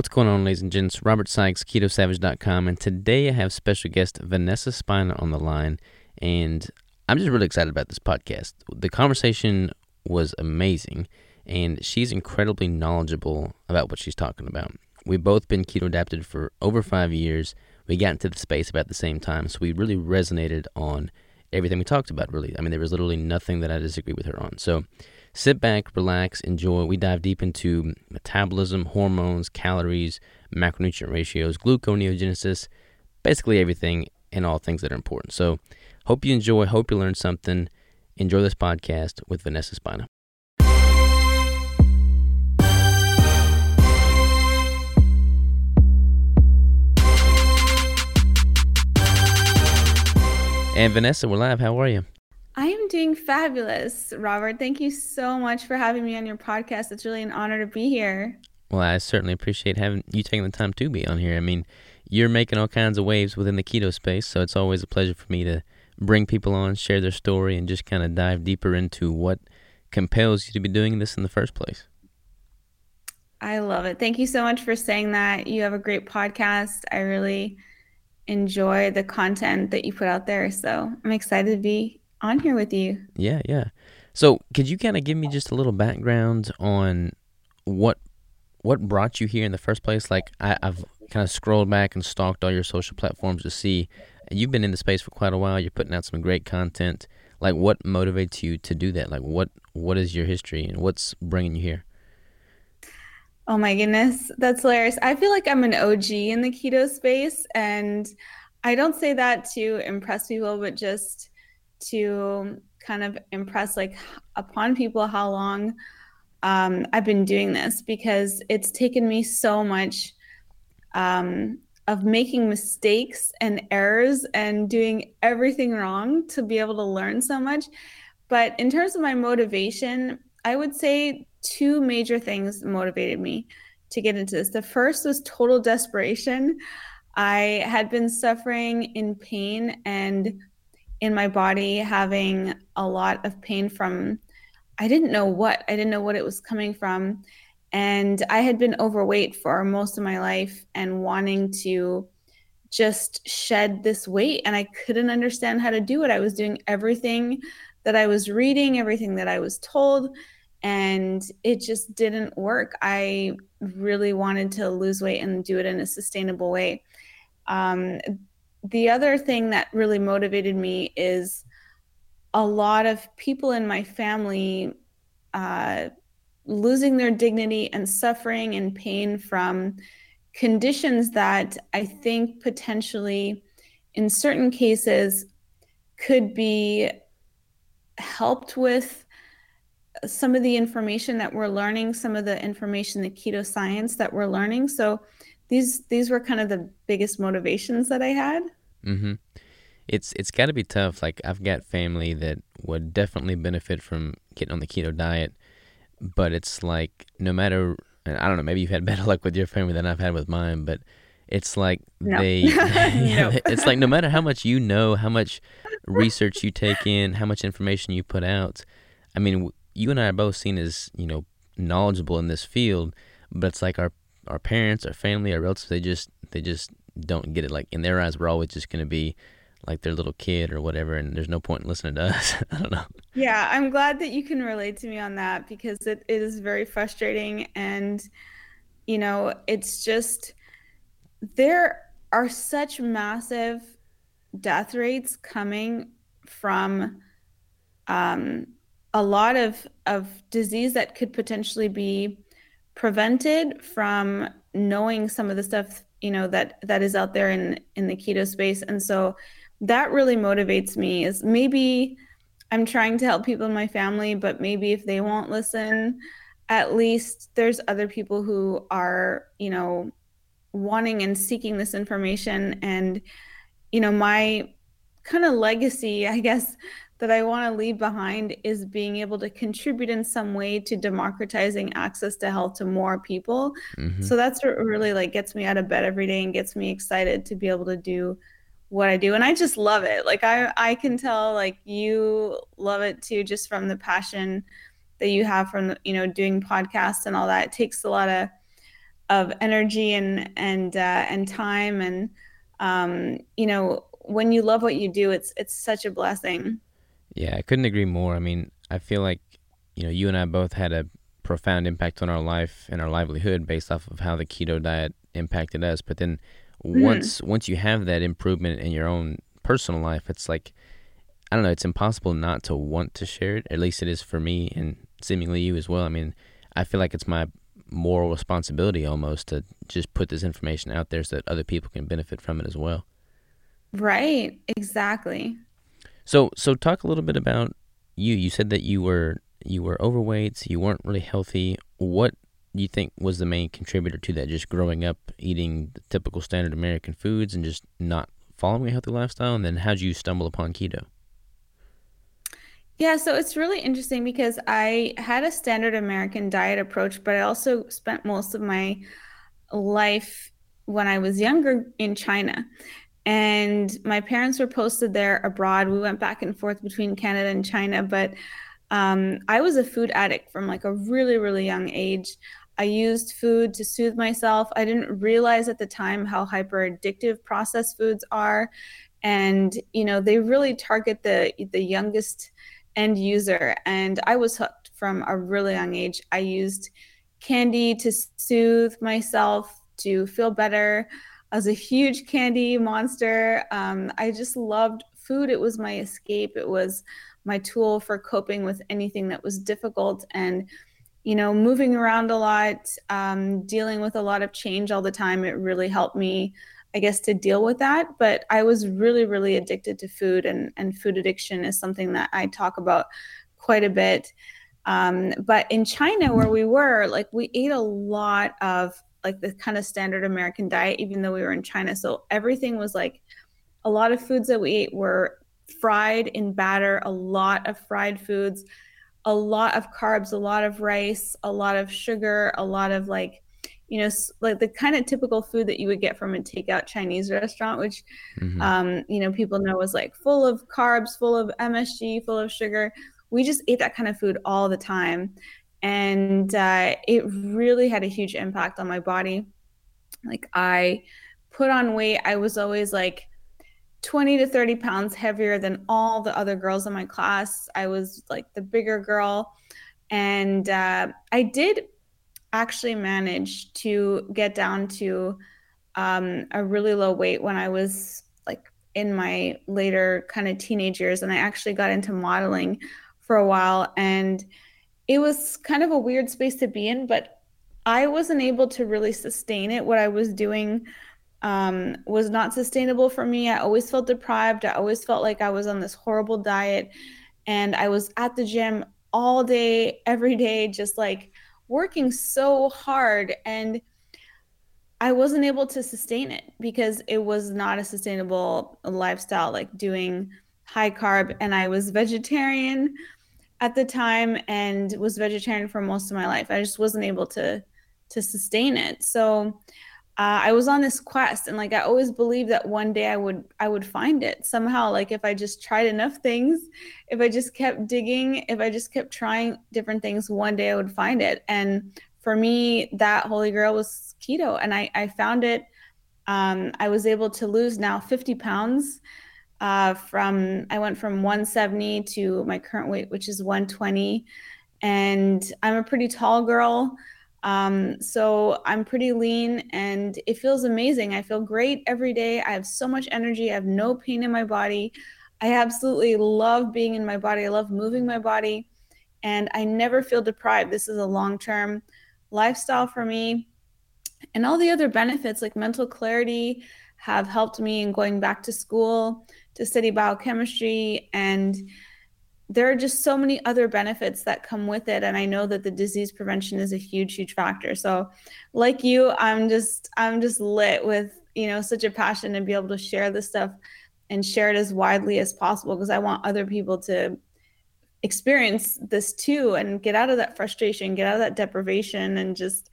What's going on, ladies and gents? Robert Sykes, KetoSavage.com, and today I have special guest Vanessa Spina on the line, and I'm just really excited about this podcast. The conversation was amazing, and she's incredibly knowledgeable about what she's talking about. We've both been keto adapted for over five years. We got into the space about the same time, so we really resonated on everything we talked about, really. I mean, there was literally nothing that I disagree with her on. So sit back, relax, enjoy. We dive deep into metabolism, hormones, calories, macronutrient ratios, gluconeogenesis, basically everything and all things that are important. So hope you enjoy, hope you learn something. Enjoy this podcast with Vanessa Spina. And Vanessa, we're live. How are you? I am doing fabulous, Robert. Thank you so much for having me on your podcast. It's really an honor to be here. Well, I certainly appreciate having you taking the time to be on here. I mean, you're making all kinds of waves within the keto space, so it's always a pleasure for me to bring people on, share their story, and just kind of dive deeper into what compels you to be doing this in the first place. I love it. Thank you so much for saying that. You have a great podcast. I really enjoy the content that you put out there. So I'm excited to be on here with you. Yeah, yeah. So could you kind of give me just a little background on what what brought you here in the first place? Like I, I've kind of scrolled back and stalked all your social platforms to see you've been in the space for quite a while. You're putting out some great content. Like what motivates you to do that? Like what what is your history and what's bringing you here? Oh my goodness, that's hilarious. I feel like I'm an OG in the keto space, and I don't say that to impress people, but just to kind of impress like upon people how long um, I've been doing this because it's taken me so much um, of making mistakes and errors and doing everything wrong to be able to learn so much. But in terms of my motivation, I would say two major things motivated me to get into this. The first was total desperation. I had been suffering in pain and in my body, having a lot of pain from, I didn't know what, I didn't know what it was coming from. And I had been overweight for most of my life and wanting to just shed this weight. And I couldn't understand how to do it. I was doing everything that I was reading, everything that I was told and it just didn't work. I really wanted to lose weight and do it in a sustainable way. Um, the other thing that really motivated me is a lot of people in my family uh, losing their dignity and suffering and pain from conditions that I think potentially, in certain cases, could be helped with some of the information that we're learning, some of the information, the keto science that we're learning. So these these were kind of the biggest motivations that I had. Mm-hmm. It's it's got to be tough. Like I've got family that would definitely benefit from getting on the keto diet, but it's like no matter. And I don't know. Maybe you've had better luck with your family than I've had with mine, but it's like no. they. it's like no matter how much you know, how much research you take in, how much information you put out. I mean, you and I are both seen as you know knowledgeable in this field, but it's like our our parents, our family, our relatives, they just they just don't get it. Like in their eyes, we're always just going to be like their little kid or whatever, and there's no point in listening to us. I don't know. Yeah, I'm glad that you can relate to me on that because it, it is very frustrating, and you know, it's just there are such massive death rates coming from um, a lot of of disease that could potentially be prevented from knowing some of the stuff you know that that is out there in in the keto space. And so that really motivates me is maybe i'm trying to help people in my family but maybe if they won't listen at least there's other people who are you know wanting and seeking this information. And you know my kind of legacy i guess that I want to leave behind is being able to contribute in some way to democratizing access to health to more people. Mm-hmm. So that's what really like gets me out of bed every day and gets me excited to be able to do what I do. And I just love it. Like I I can tell like you love it too just from the passion that you have from you know doing podcasts and all that. It takes a lot of of energy and and uh, and time and um, you know when you love what you do it's it's such a blessing yeah i couldn't agree more i mean i feel like you know you and i both had a profound impact on our life and our livelihood based off of how the keto diet impacted us but then mm-hmm. once once you have that improvement in your own personal life it's like i don't know it's impossible not to want to share it at least it is for me and seemingly you as well i mean i feel like it's my moral responsibility almost to just put this information out there so that other people can benefit from it as well. Right, exactly. So so talk a little bit about you. You said that you were you were overweight, so you weren't really healthy. What do you think was the main contributor to that? Just growing up eating the typical standard American foods and just not following a healthy lifestyle? And then how'd you stumble upon keto? Yeah, so it's really interesting because I had a standard American diet approach, but I also spent most of my life when I was younger in China. And my parents were posted there abroad. We went back and forth between Canada and China, but um, I was a food addict from like a really, really young age. I used food to soothe myself. I didn't realize at the time how hyper addictive processed foods are. And, you know, they really target the the youngest end user. And I was hooked from a really young age. I used candy to soothe myself, to feel better. I was a huge candy monster. Um, I just loved food. It was my escape. It was my tool for coping with anything that was difficult. And, you know, moving around a lot, um, dealing with a lot of change all the time, it really helped me I guess, to deal with that. But I was really, really addicted to food, and, and food addiction is something that I talk about quite a bit. Um, but in China, where we were, like, we ate a lot of like the kind of standard American diet, even though we were in China. So everything was like a lot of foods that we ate were fried in batter, a lot of fried foods, a lot of carbs, a lot of rice, a lot of sugar, a lot of like you know, like the kind of typical food that you would get from a takeout Chinese restaurant, which, mm-hmm. um, you know, people know was like full of carbs, full of MSG, full of sugar. We just ate that kind of food all the time. And uh, it really had a huge impact on my body. Like, I put on weight. I was always like 20 to 30 pounds heavier than all the other girls in my class. I was like the bigger girl. And uh, I did actually manage to get down to um, a really low weight when I was like in my later kind of teenage years. And I actually got into modeling for a while. And it was kind of a weird space to be in, but I wasn't able to really sustain it. What I was doing um, was not sustainable for me. I always felt deprived. I always felt like I was on this horrible diet. And I was at the gym all day, every day, just like working so hard and I wasn't able to sustain it because it was not a sustainable lifestyle, like doing high carb. And I was vegetarian at the time and was vegetarian for most of my life. I just wasn't able to to sustain it. So uh, I was on this quest, and like I always believed that one day I would I would find it somehow. Like if I just tried enough things, if I just kept digging, if I just kept trying different things, one day I would find it. And for me, that holy grail was keto, and I I found it. Um, I was able to lose now 50 pounds. Uh, from I went from 170 to my current weight, which is 120, and I'm a pretty tall girl. Um, so I'm pretty lean and it feels amazing. I feel great every day. I have so much energy. I have no pain in my body. I absolutely love being in my body. I love moving my body and I never feel deprived. This is a long term lifestyle for me. And all the other benefits like mental clarity have helped me in going back to school to study biochemistry and there are just so many other benefits that come with it and i know that the disease prevention is a huge huge factor. So like you i'm just i'm just lit with you know such a passion to be able to share this stuff and share it as widely as possible because i want other people to experience this too and get out of that frustration get out of that deprivation and just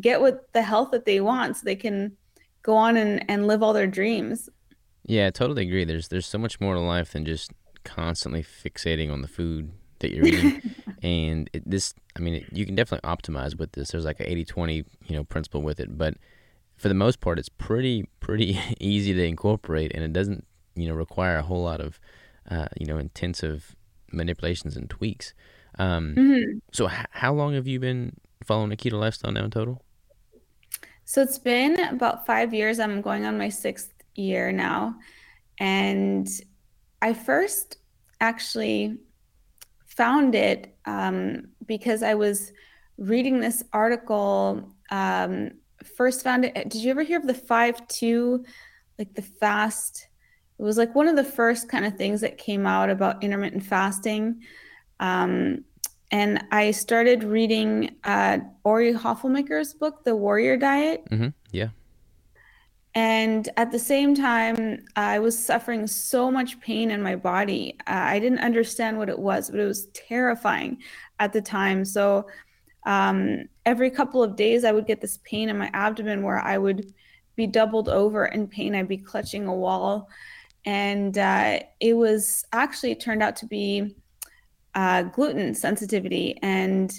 get with the health that they want so they can go on and, and live all their dreams yeah i totally agree there's there's so much more to life than just constantly fixating on the food that you're eating. and it, this, I mean, it, you can definitely optimize with this. There's like a 80-20, you know, principle with it, but for the most part, it's pretty pretty easy to incorporate, and it doesn't, you know, require a whole lot of, uh, you know, intensive manipulations and tweaks. Um, mm-hmm. So, h- how long have you been following a keto lifestyle now in total? So it's been about five years. I'm going on my sixth year now. And I first actually found it um, because I was reading this article. Um, first found it. Did you ever hear of the five two, like the fast? It was like one of the first kind of things that came out about intermittent fasting. Um, and I started reading uh, Ori Hofmekler's book, The Warrior Diet. Mm-hmm. Yeah. And at the same time, I was suffering so much pain in my body. I didn't understand what it was, but it was terrifying at the time. So um, every couple of days, I would get this pain in my abdomen where I would be doubled over in pain. I'd be clutching a wall. And uh, it was actually turned out to be uh, gluten sensitivity. And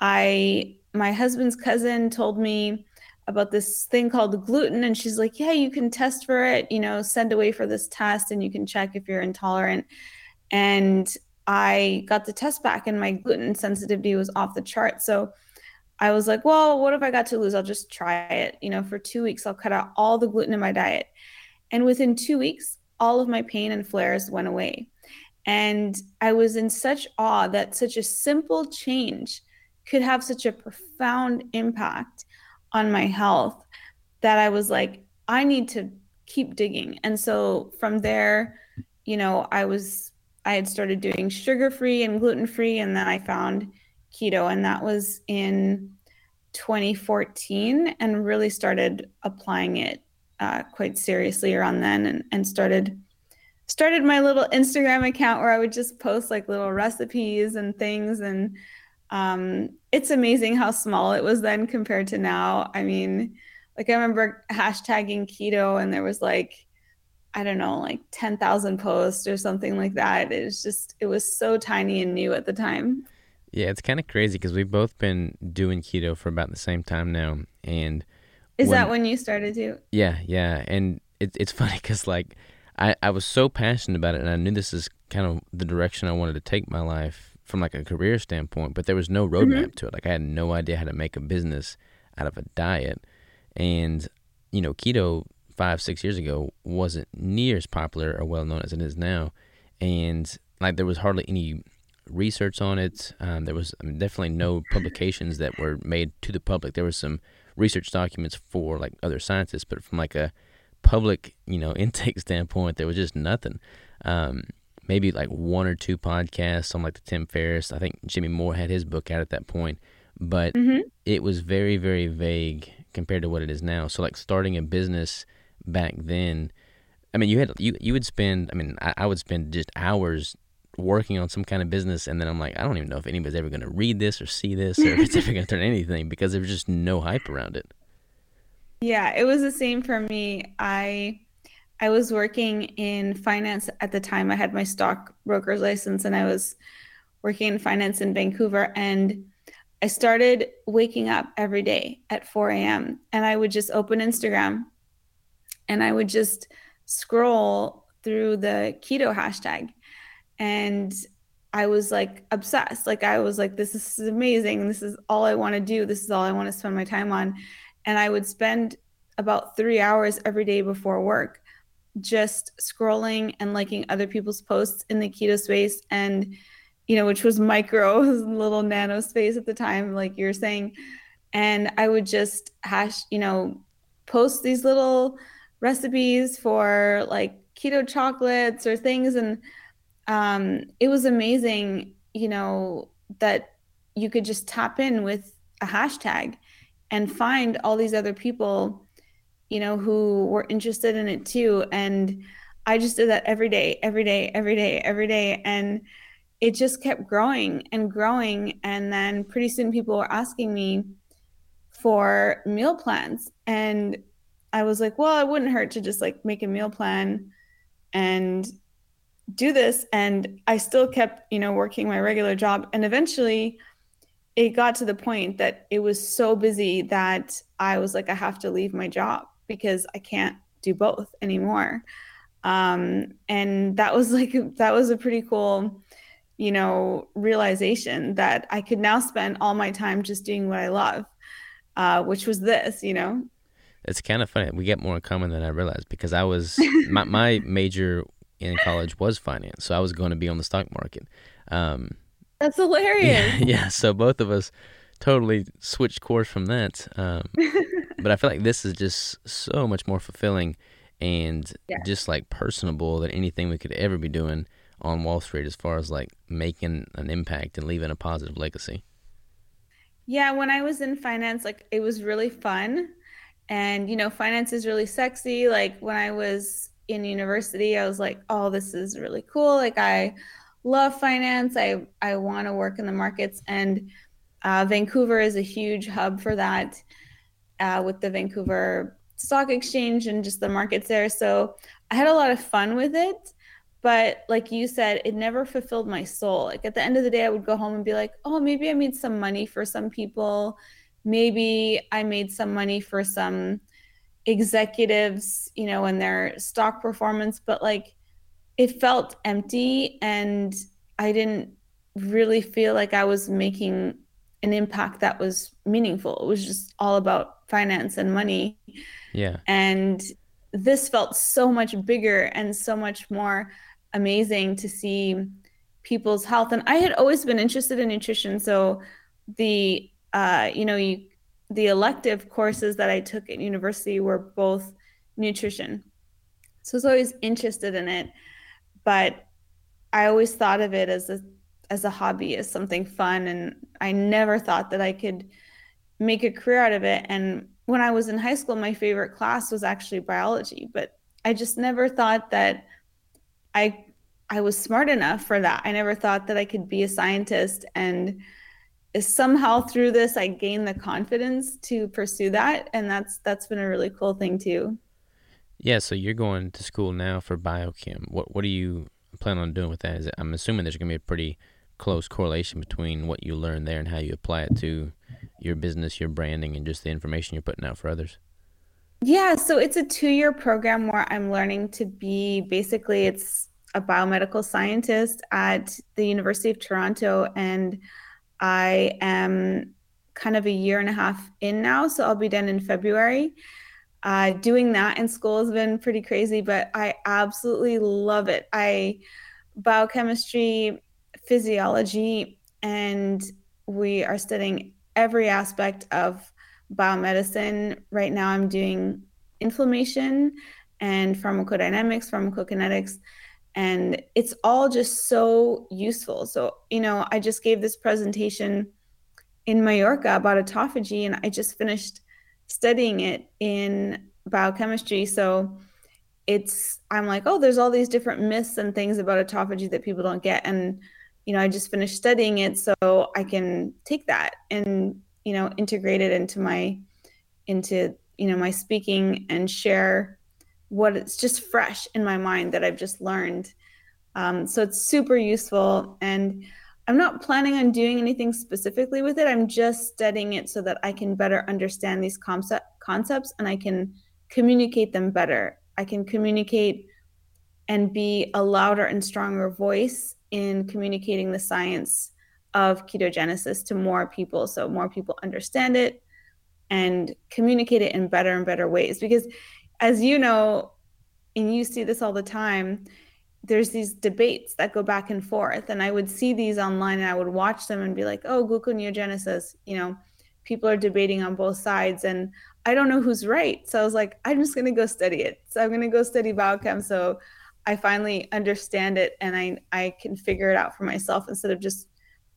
I, my husband's cousin told me about this thing called gluten. And she's like, yeah, you can test for it, you know, send away for this test and you can check if you're intolerant. And I got the test back and my gluten sensitivity was off the chart. So I was like, well, what if I got to lose? I'll just try it. You know, for two weeks, I'll cut out all the gluten in my diet. And within two weeks, all of my pain and flares went away. And I was in such awe that such a simple change could have such a profound impact on my health that I was like, I need to keep digging. And so from there, you know, I was, I had started doing sugar free and gluten free. And then I found keto. And that was in 2014 and really started applying it uh, quite seriously around then and, and started started my little Instagram account where I would just post like little recipes and things. And um, it's amazing how small it was then compared to now. I mean, like I remember hashtagging keto and there was like, I don't know, like 10,000 posts or something like that. It was just, it was so tiny and new at the time. Yeah, it's kind of crazy because we've both been doing keto for about the same time now. And is when, that when you started to? Yeah, yeah. And it, it's funny because like, I, I was so passionate about it and I knew this is kind of the direction I wanted to take my life from like a career standpoint, but there was no roadmap mm-hmm. to it. Like I had no idea how to make a business out of a diet. And, you know, keto five, six years ago wasn't near as popular or well known as it is now. And like there was hardly any research on it. Um, there was definitely no publications that were made to the public. There was some research documents for like other scientists, but from like a public, you know, intake standpoint, there was just nothing. Um, maybe like one or two podcasts on like the Tim Ferriss. I think Jimmy Moore had his book out at that point, but mm-hmm. it was very, very vague compared to what it is now. So like starting a business back then, I mean, you had you you would spend. I mean, I, I would spend just hours working on some kind of business, and then I'm like, I don't even know if anybody's ever going to read this or see this, or if it's ever going to turn anything because there was just no hype around it. Yeah, it was the same for me. I I was working in finance at the time. I had my stock broker's license and I was working in finance in Vancouver and I started waking up every day at 4 a.m. and I would just open Instagram and I would just scroll through the keto hashtag. And I was like obsessed. Like I was like, this is amazing. This is all I want to do. This is all I want to spend my time on and I would spend about three hours every day before work just scrolling and liking other people's posts in the keto space and you know which was micro little nano space at the time like you're saying. And i would just hash you know post these little recipes for like keto chocolates or things. And um, it was amazing you know that you could just tap in with a hashtag and find all these other people you know who were interested in it too. And i just did that every day every day every day every day. And it just kept growing and growing. And then pretty soon people were asking me for meal plans. And i was like well it wouldn't hurt to just like make a meal plan and do this. And I still kept, you know, working my regular job. And eventually it got to the point that it was so busy that I was like I have to leave my job because I can't do both anymore. Um and that was like that was a pretty cool you know realization that I could now spend all my time just doing what I love. Uh, which was this, you know, it's kind of funny. We get more in common than I realized because I was my my major in college was finance, so I was going to be on the stock market. Um, That's hilarious. Yeah, yeah, so both of us totally switched course from that. Um, but I feel like this is just so much more fulfilling and yeah. just like personable than anything we could ever be doing on Wall Street as far as like making an impact and leaving a positive legacy. Yeah, when I was in finance, like it was really fun. And you know finance is really sexy. Like when i was in university i was like oh this is really cool. Like i love finance. I i want to work in the markets. And uh, vancouver is a huge hub for that uh, with the vancouver stock exchange and just the markets there. So i had a lot of fun with it but like you said it never fulfilled my soul. Like at the end of the day i would go home and be like oh maybe i made some money for some people. Maybe I made some money for some executives, you know, and their stock performance, but like it felt empty and I didn't really feel like I was making an impact that was meaningful. It was just all about finance and money. Yeah. And this felt so much bigger and so much more amazing to see people's health. And I had always been interested in nutrition. So the uh, you know, you, the elective courses that I took at university were both nutrition. So I was always interested in it, but I always thought of it as a as a hobby, as something fun, and I never thought that I could make a career out of it. And when I was in high school, my favorite class was actually biology, but I just never thought that I I was smart enough for that. I never thought that I could be a scientist and somehow through this I gained the confidence to pursue that and that's that's been a really cool thing too. Yeah, so you're going to school now for biochem. What what do you plan on doing with that? Is it, I'm assuming there's going to be a pretty close correlation between what you learn there and how you apply it to your business, your branding and just the information you're putting out for others. Yeah, so it's a 2-year program where I'm learning to be basically it's a biomedical scientist at the University of Toronto and I am kind of a year and a half in now, so I'll be done in February. Uh, doing that in school has been pretty crazy, but I absolutely love it. I biochemistry, physiology, and we are studying every aspect of biomedicine. Right now, I'm doing inflammation and pharmacodynamics, pharmacokinetics, and it's all just so useful. So you know i just gave this presentation in mallorca about autophagy and i just finished studying it in biochemistry. So it's i'm like oh there's all these different myths and things about autophagy that people don't get. And you know i just finished studying it so i can take that and you know integrate it into my into you know my speaking and share what it's just fresh in my mind that I've just learned. Um, so it's super useful. And I'm not planning on doing anything specifically with it. I'm just studying it so that I can better understand these concept concepts and I can communicate them better. I can communicate and be a louder and stronger voice in communicating the science of ketogenesis to more people so more people understand it and communicate it in better and better ways because as you know, and you see this all the time, there's these debates that go back and forth. And I would see these online and I would watch them and be like, oh, gluconeogenesis, you know, people are debating on both sides and I don't know who's right. So I was like, I'm just going to go study it. So I'm going to go study biochem. So I finally understand it and I, I can figure it out for myself instead of just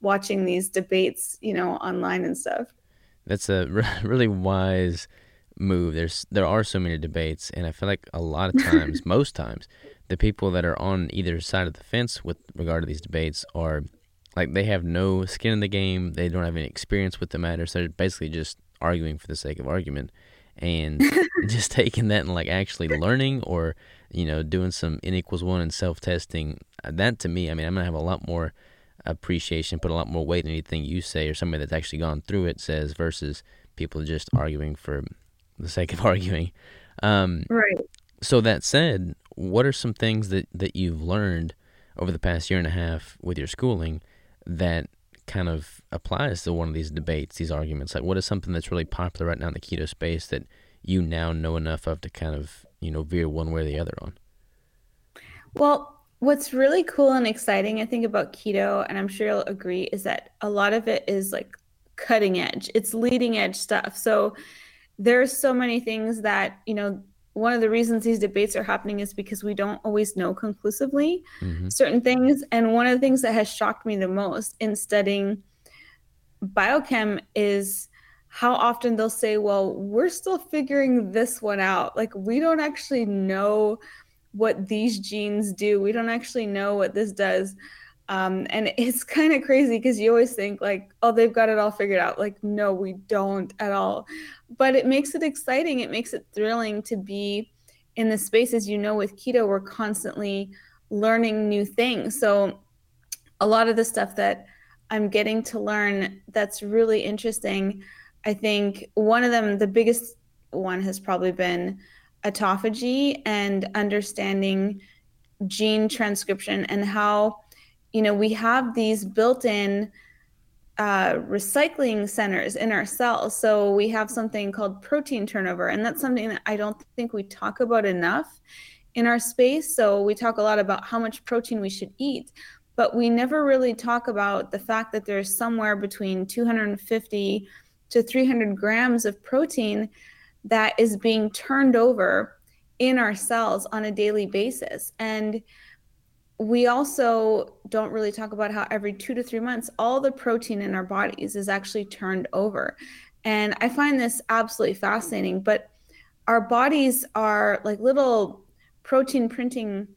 watching these debates, you know, online and stuff. That's a really wise move. There's there are so many debates, and I feel like a lot of times, most times, the people that are on either side of the fence with regard to these debates are like they have no skin in the game. They don't have any experience with the matter, so they're basically just arguing for the sake of argument, and just taking that and like actually learning or you know, doing some n equals one and self testing. Uh, that to me, I mean, I'm gonna have a lot more appreciation, put a lot more weight in anything you say or somebody that's actually gone through it says versus people just arguing for the sake of arguing. Um, right. So that said, what are some things that that you've learned over the past year and a half with your schooling that kind of applies to one of these debates, these arguments? Like, what is something that's really popular right now in the keto space that you now know enough of to kind of you know veer one way or the other on? Well, what's really cool and exciting, I think, about keto, and I'm sure you'll agree, is that a lot of it is like cutting edge. It's leading edge stuff. So there's so many things that you know one of the reasons these debates are happening is because we don't always know conclusively mm-hmm. certain things. And one of the things that has shocked me the most in studying biochem is how often they'll say, well, we're still figuring this one out. Like, we don't actually know what these genes do, we don't actually know what this does. Um, and it's kind of crazy because you always think like, oh, they've got it all figured out. Like, no, we don't at all. But it makes it exciting. It makes it thrilling to be in the space. As you know, with keto, we're constantly learning new things. So a lot of the stuff that I'm getting to learn that's really interesting. I think one of them, the biggest one, has probably been autophagy and understanding gene transcription and how you know, we have these built-in uh, recycling centers in our cells. So we have something called protein turnover, and that's something that I don't think we talk about enough in our space. So we talk a lot about how much protein we should eat, but we never really talk about the fact that there's somewhere between 250 to 300 grams of protein that is being turned over in our cells on a daily basis. And we also don't really talk about how every two to three months, all the protein in our bodies is actually turned over. And I find this absolutely fascinating. But our bodies are like little protein printing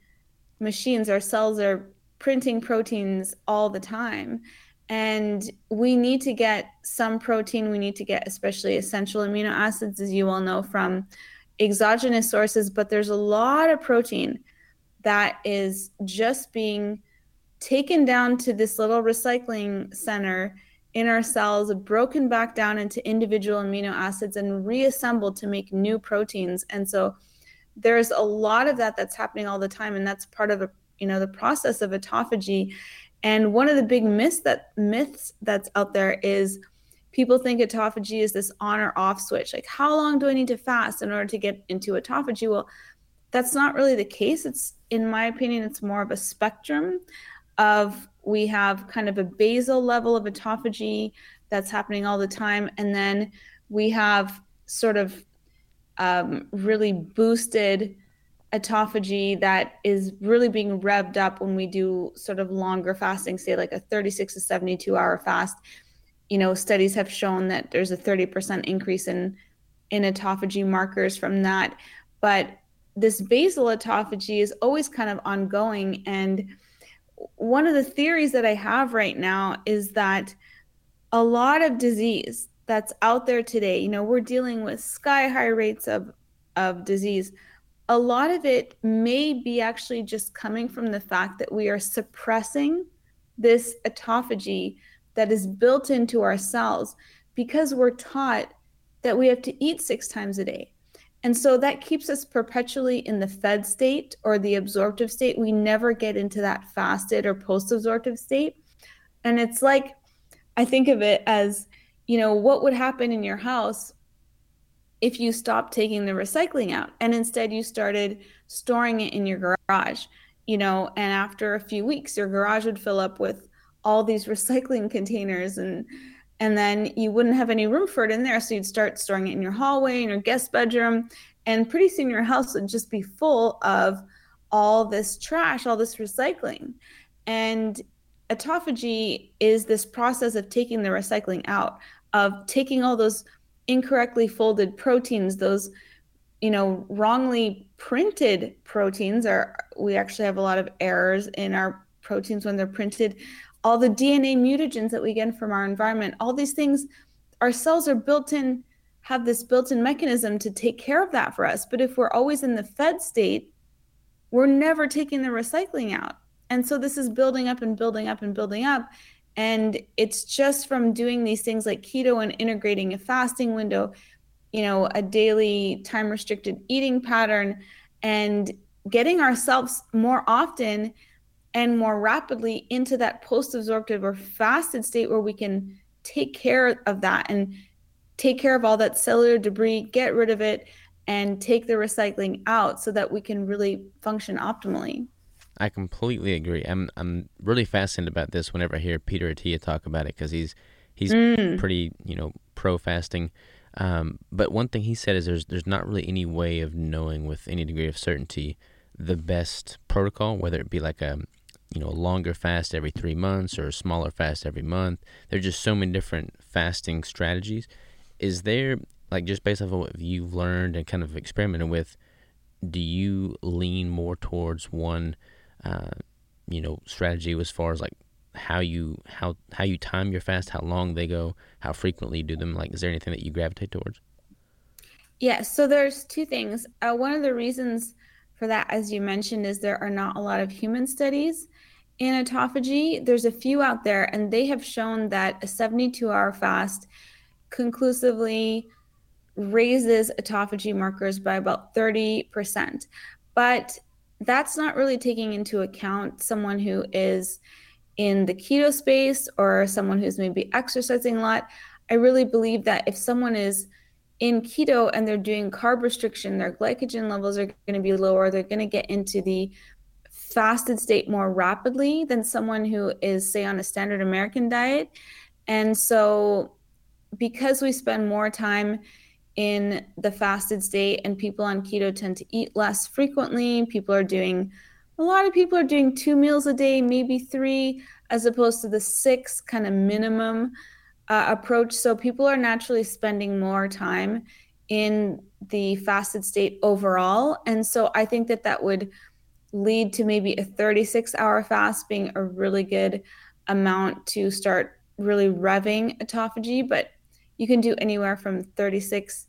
machines. Our cells are printing proteins all the time. And we need to get some protein. We need to get especially essential amino acids, as you all know, from exogenous sources. But there's a lot of protein that is just being taken down to this little recycling center in our cells, broken back down into individual amino acids, and reassembled to make new proteins. And so there's a lot of that that's happening all the time, and that's part of a you know the process of autophagy. And one of the big myths that myths that's out there is people think autophagy is this on or off switch. Like, how long do I need to fast in order to get into autophagy? Well, that's not really the case. It's, in my opinion, it's more of a spectrum of we have kind of a basal level of autophagy that's happening all the time. And then we have sort of um, really boosted autophagy that is really being revved up when we do sort of longer fasting, say like a 36 to 72 hour fast. You know, studies have shown that there's a 30% increase in in autophagy markers from that. But this basal autophagy is always kind of ongoing. And one of the theories that I have right now is that a lot of disease that's out there today, you know, we're dealing with sky high rates of, of disease. A lot of it may be actually just coming from the fact that we are suppressing this autophagy that is built into our cells because we're taught that we have to eat six times a day and so that keeps us perpetually in the fed state or the absorptive state. We never get into that fasted or post absorptive state. And it's like, I think of it as, you know, what would happen in your house if you stopped taking the recycling out and instead you started storing it in your garage, you know, and after a few weeks, your garage would fill up with all these recycling containers and, and then you wouldn't have any room for it in there. So you'd start storing it in your hallway, in your guest bedroom, and pretty soon your house would just be full of all this trash, all this recycling. And autophagy is this process of taking the recycling out, of taking all those incorrectly folded proteins, those you know wrongly printed proteins are we actually have a lot of errors in our proteins when they're printed all the DNA mutagens that we get from our environment, all these things, our cells are built in, have this built in mechanism to take care of that for us. But if we're always in the fed state, we're never taking the recycling out. And so this is building up and building up and building up. And it's just from doing these things like keto and integrating a fasting window, you know, a daily time restricted eating pattern, and getting ourselves more often and more rapidly into that post absorptive or fasted state where we can take care of that and take care of all that cellular debris, get rid of it, and take the recycling out so that we can really function optimally. I completely agree. I'm I'm really fascinated about this whenever I hear Peter Attia talk about it because he's he's mm. pretty you know pro fasting. Um, but one thing he said is there's there's not really any way of knowing with any degree of certainty the best protocol, whether it be like a you know a longer fast every three months or a smaller fast every month. There's just so many different fasting strategies. Is there like just based off of what you've learned and kind of experimented with? Do you lean more towards one? Uh, you know strategy as far as like how you how how you time your fast, how long they go, how frequently you do them. Like, is there anything that you gravitate towards? Yeah, so there's two things. Uh, one of the reasons for that, as you mentioned, is there are not a lot of human studies in autophagy. There's a few out there, and they have shown that a 72 hour fast conclusively raises autophagy markers by about 30%. But that's not really taking into account someone who is in the keto space or someone who's maybe exercising a lot. I really believe that if someone is in keto and they're doing carb restriction, their glycogen levels are going to be lower. They're going to get into the fasted state more rapidly than someone who is, say, on a standard American diet. And so, because we spend more time in the fasted state and people on keto tend to eat less frequently. People are doing a lot of people are doing two meals a day maybe three as opposed to the six kind of minimum uh, approach. So people are naturally spending more time in the fasted state overall. And so i think that that would lead to maybe a 36 hour fast being a really good amount to start really revving autophagy. But you can do anywhere from 36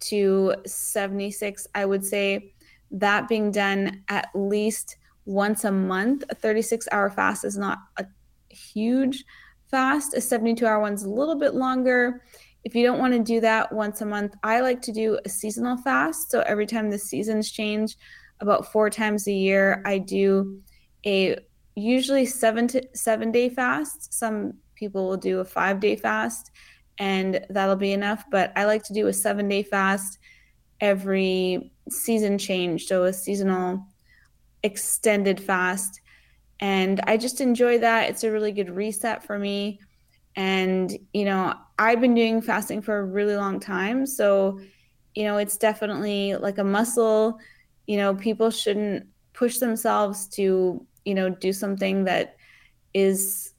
to 76. I would say that being done at least once a month. A 36 hour fast is not a huge fast. A 72 hour one's a little bit longer. If you don't want to do that once a month, I like to do a seasonal fast. So every time the seasons change, about four times a year, I do a usually seven to seven day fast. Some people will do a five day fast and that'll be enough. But I like to do a seven day fast every season change. So a seasonal extended fast. And I just enjoy that. It's a really good reset for me. And, you know, I've been doing fasting for a really long time. So, you know, it's definitely like a muscle. You know, people shouldn't push themselves to, you know, do something that is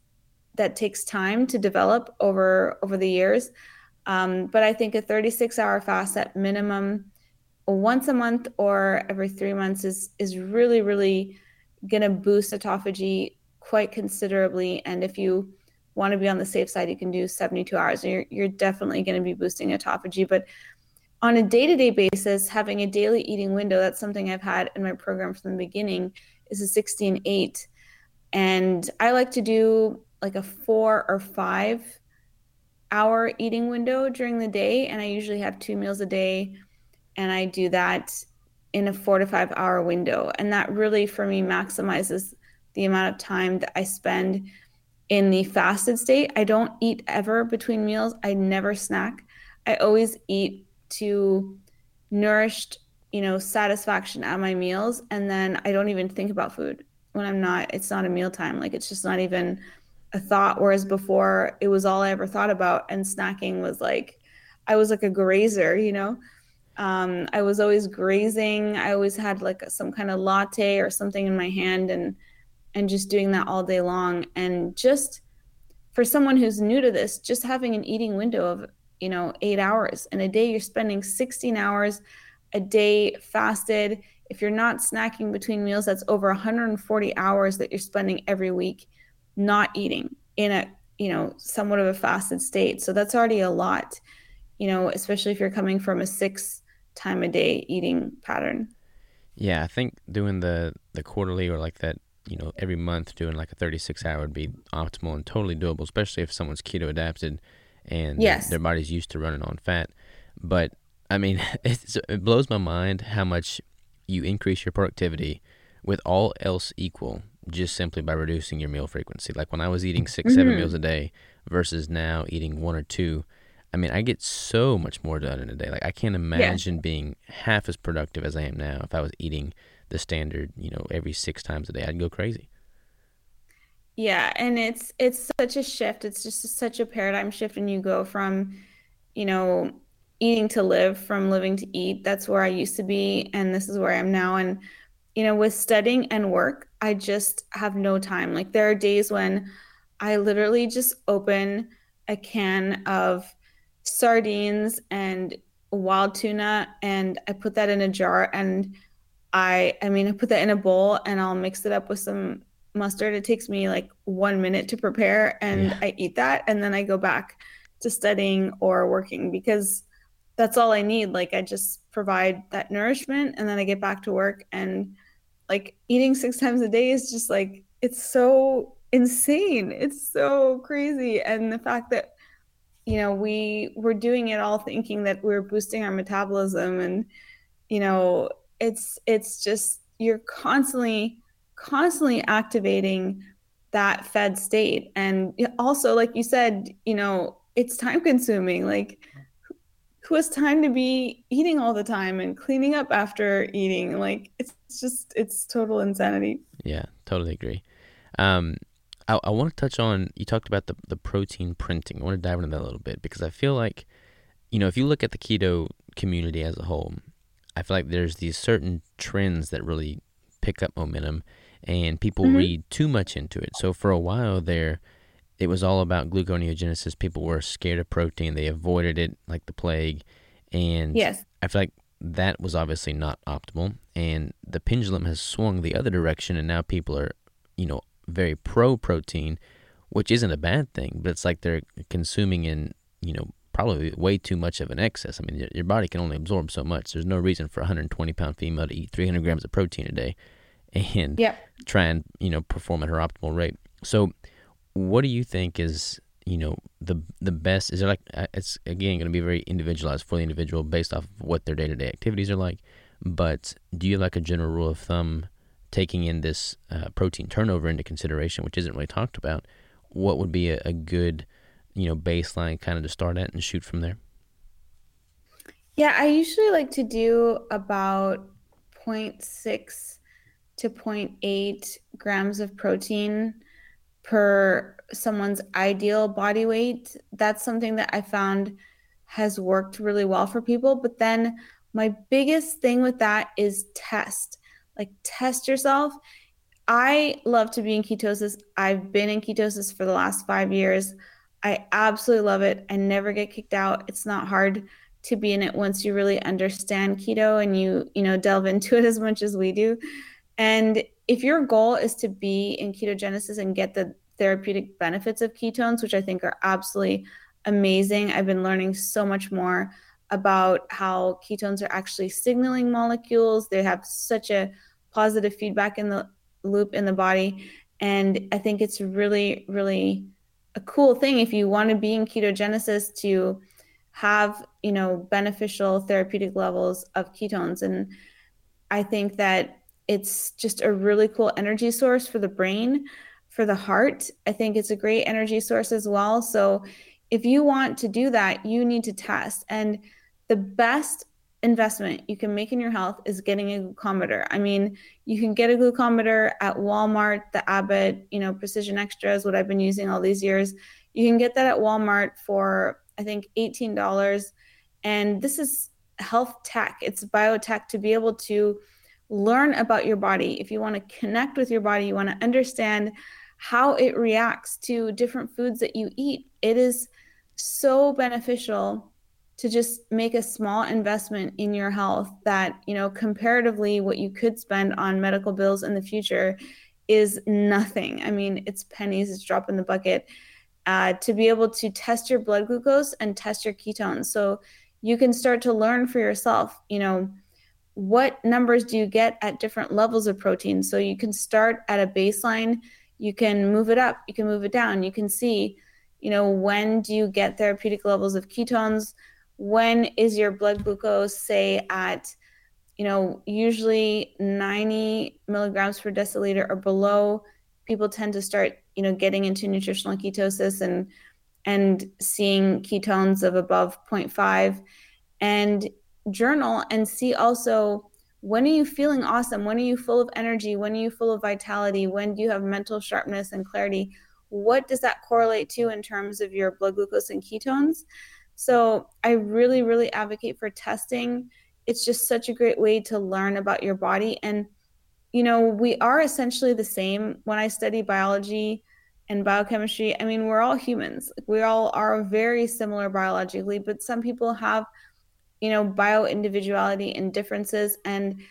that takes time to develop over over the years. Um, but I think a 36 hour fast at minimum once a month or every three months is is really really going to boost autophagy quite considerably. And if you want to be on the safe side, you can do 72 hours. You're you're definitely going to be boosting autophagy, but on a day-to-day basis having a daily eating window that's something i've had in my program from the beginning is a 16-8 and i like to do like a four or five hour eating window during the day and i usually have two meals a day and i do that in a four to five hour window. And that really for me maximizes the amount of time that i spend in the fasted state. I don't eat ever between meals. I never snack. I always eat to nourished you know satisfaction at my meals and then i don't even think about food when i'm not it's not a mealtime. Like it's just not even a thought whereas before it was all i ever thought about and snacking was like i was like a grazer you know? Um, i was always grazing. I always had like some kind of latte or something in my hand and and just doing that all day long. And just for someone who's new to this just having an eating window of you know eight hours in a day you're spending 16 hours a day fasted. If you're not snacking between meals that's over 140 hours that you're spending every week not eating in a you know somewhat of a fasted state so that's already a lot you know especially if you're coming from a six time a day eating pattern Yeah, I think doing the the quarterly or like that, you know, every month doing like a 36 hour would be optimal and totally doable, especially if someone's keto adapted and yes. their body's used to running on fat. But I mean, it blows my mind how much you increase your productivity with all else equal just simply by reducing your meal frequency. Like when I was eating 6 mm-hmm. seven meals a day versus now eating one or two, I mean, I get so much more done in a day. Like I can't imagine yeah. being half as productive as I am now if I was eating the standard, you know, every six times a day. I'd go crazy. Yeah, and it's it's such a shift. It's just such a paradigm shift and you go from, you know, eating to live from living to eat. That's where I used to be and this is where I am now and you know, with studying and work, I just have no time. Like there are days when I literally just open a can of sardines and wild tuna and I put that in a jar and I I mean I put that in a bowl and I'll mix it up with some mustard. It takes me like 1 minute to prepare and yeah. I eat that and then I go back to studying or working because that's all I need. Like I just provide that nourishment and then I get back to work and like eating six times a day is just like it's so insane. It's so crazy. And the fact that you know we were doing it all thinking that we are boosting our metabolism and you know it's it's just you're constantly constantly activating that fed state and also like you said you know it's time consuming like who has time to be eating all the time and cleaning up after eating like it's just it's total insanity yeah totally agree um I, I want to touch on you talked about the the protein printing. I want to dive into that a little bit because I feel like, you know, if you look at the keto community as a whole, I feel like there's these certain trends that really pick up momentum, and people mm-hmm. read too much into it. So for a while there, it was all about gluconeogenesis. People were scared of protein; they avoided it like the plague, and yes, I feel like that was obviously not optimal. And the pendulum has swung the other direction, and now people are, you know, very pro protein, which isn't a bad thing, but it's like they're consuming in, you know, probably way too much of an excess. I mean, your, body can only absorb so much. There's no reason for a 120 pound female to eat 300 grams of protein a day and yep. try and, you know, perform at her optimal rate. So, what do you think is, you know, the the best? Is there like, uh, it's again going to be very individualized for the individual based off of what their day to day activities are like. But do you like a general rule of thumb taking in this uh, protein turnover into consideration, which isn't really talked about, what would be a, a good, you know, baseline kind of to start at and shoot from there? Yeah, I usually like to do about 0.6 to 0.8 grams of protein per someone's ideal body weight. That's something that I found has worked really well for people. But then my biggest thing with that is test like test yourself. I love to be in ketosis. I've been in ketosis for the last five years. I absolutely love it. I never get kicked out. It's not hard to be in it once you really understand keto and you, you know, delve into it as much as we do. And if your goal is to be in ketogenesis and get the therapeutic benefits of ketones, which I think are absolutely amazing, I've been learning so much more about how ketones are actually signaling molecules. They have such a positive feedback in the loop in the body. And I think it's really, really a cool thing if you want to be in ketogenesis to have, you know, beneficial therapeutic levels of ketones. And I think that it's just a really cool energy source for the brain, for the heart. I think it's a great energy source as well. So if you want to do that, you need to test. And the best investment you can make in your health is getting a glucometer. I mean, you can get a glucometer at Walmart, the Abbott, you know, Precision Extras, what I've been using all these years. You can get that at Walmart for I think $18 and this is health tech. It's biotech to be able to learn about your body. If you want to connect with your body, you want to understand how it reacts to different foods that you eat. It is so beneficial to just make a small investment in your health that, you know, comparatively what you could spend on medical bills in the future is nothing. I mean, it's pennies, it's drop in the bucket. Uh, to be able to test your blood glucose and test your ketones. So you can start to learn for yourself, you know, what numbers do you get at different levels of protein? So you can start at a baseline, you can move it up, you can move it down. You can see, you know, when do you get therapeutic levels of ketones? When is your blood glucose, say, at, you know, usually 90 milligrams per deciliter or below? People tend to start, you know, getting into nutritional ketosis and and seeing ketones of above 0.5 and journal and see also when are you feeling awesome? When are you full of energy? When are you full of vitality? When do you have mental sharpness and clarity? What does that correlate to in terms of your blood glucose and ketones? So i really really advocate for testing. It's just such a great way to learn about your body. And you know we are essentially the same. When i study biology and biochemistry i mean we're all humans. We all are very similar biologically but some people have you know, bio individuality and differences. And,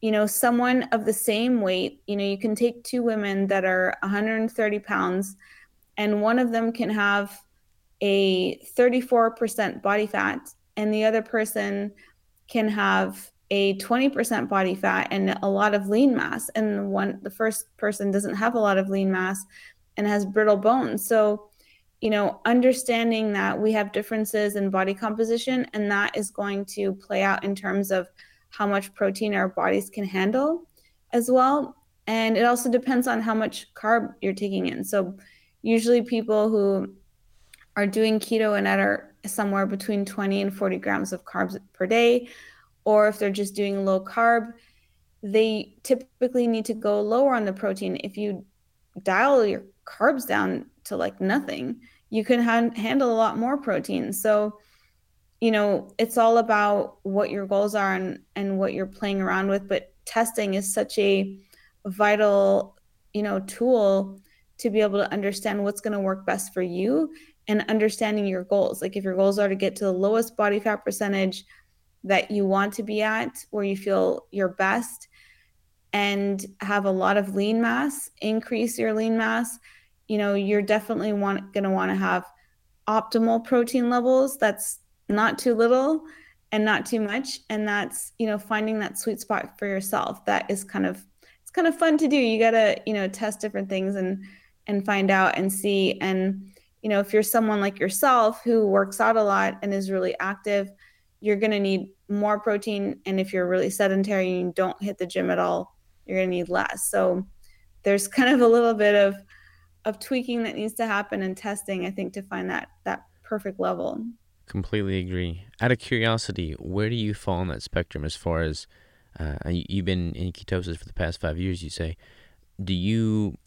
you know, someone of the same weight, you know, you can take two women that are 130 pounds, and one of them can have a 34% body fat, and the other person can have a 20% body fat and a lot of lean mass and one the first person doesn't have a lot of lean mass and has brittle bones so you know, understanding that we have differences in body composition and that is going to play out in terms of how much protein our bodies can handle as well. And it also depends on how much carb you're taking in. So, usually, people who are doing keto and are somewhere between 20 and 40 grams of carbs per day, or if they're just doing low carb, they typically need to go lower on the protein. If you dial your carbs down to like nothing, you can ha- handle a lot more protein. So, you know, it's all about what your goals are and, and what you're playing around with. But testing is such a vital, you know, tool to be able to understand what's going to work best for you and understanding your goals. Like if your goals are to get to the lowest body fat percentage that you want to be at, where you feel your best, and have a lot of lean mass, increase your lean mass you know, you're definitely want going to want to have optimal protein levels. That's not too little and not too much. And that's, you know, finding that sweet spot for yourself. That is kind of, it's kind of fun to do. You got to, you know, test different things and, and find out and see. And, you know, if you're someone like yourself who works out a lot and is really active, you're going to need more protein. And if you're really sedentary and you don't hit the gym at all, you're going to need less. So there's kind of a little bit of, of tweaking that needs to happen and testing, I think, to find that that perfect level. Completely agree. Out of curiosity, where do you fall on that spectrum as far as uh, you've been in ketosis for the past five years? You say, do you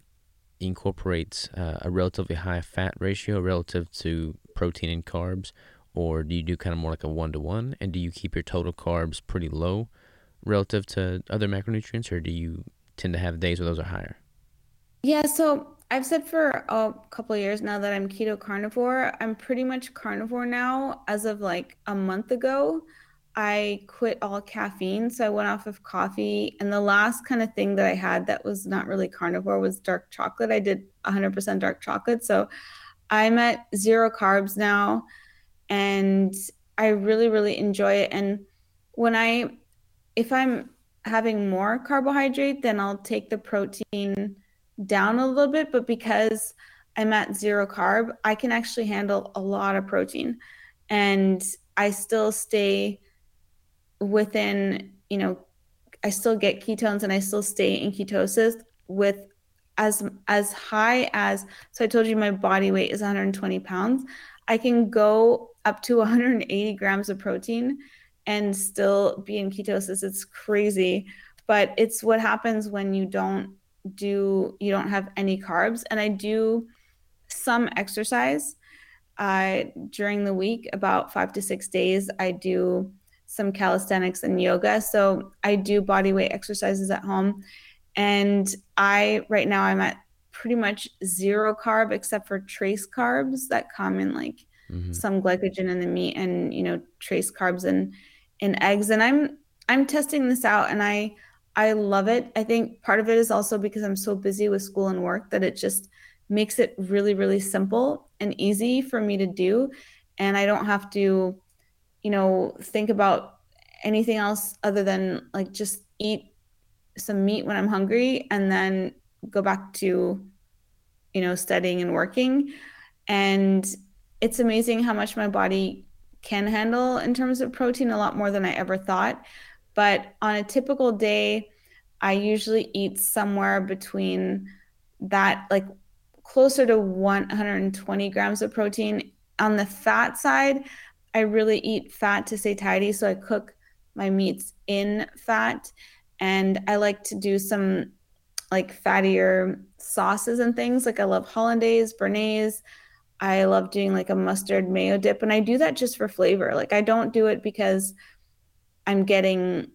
incorporate uh, a relatively high fat ratio relative to protein and carbs, or do you do kind of more like a one to one? And do you keep your total carbs pretty low relative to other macronutrients, or do you tend to have days where those are higher? Yeah, so I've said for a couple of years now that I'm keto carnivore. I'm pretty much carnivore now. As of like a month ago, I quit all caffeine. So I went off of coffee. And the last kind of thing that I had that was not really carnivore was dark chocolate. I did 100% dark chocolate. So I'm at zero carbs now. And I really, really enjoy it. And when I, if I'm having more carbohydrate, then I'll take the protein down a little bit, but because I'm at zero carb, I can actually handle a lot of protein and I still stay within, you know, I still get ketones and I still stay in ketosis with as as high as so I told you my body weight is 120 pounds. I can go up to 180 grams of protein and still be in ketosis. It's crazy, but it's what happens when you don't do you don't have any carbs. And i do some exercise uh, during the week about five to six days i do some calisthenics and yoga. So i do body weight exercises at home. And i right now i'm at pretty much zero carb except for trace carbs that come in like mm-hmm. some glycogen in the meat and you know trace carbs and in eggs. And i'm i'm testing this out and i I love it. I think part of it is also because I'm so busy with school and work that it just makes it really, really simple and easy for me to do. And I don't have to, you know, think about anything else other than like just eat some meat when I'm hungry and then go back to, you know, studying and working. And it's amazing how much my body can handle in terms of protein, a lot more than I ever thought. But on a typical day, I usually eat somewhere between that, like closer to 120 grams of protein. On the fat side, I really eat fat to satiety. So I cook my meats in fat. And I like to do some like fattier sauces and things. Like I love hollandaise, béarnaise. I love doing like a mustard mayo dip. And I do that just for flavor. Like I don't do it because I'm getting,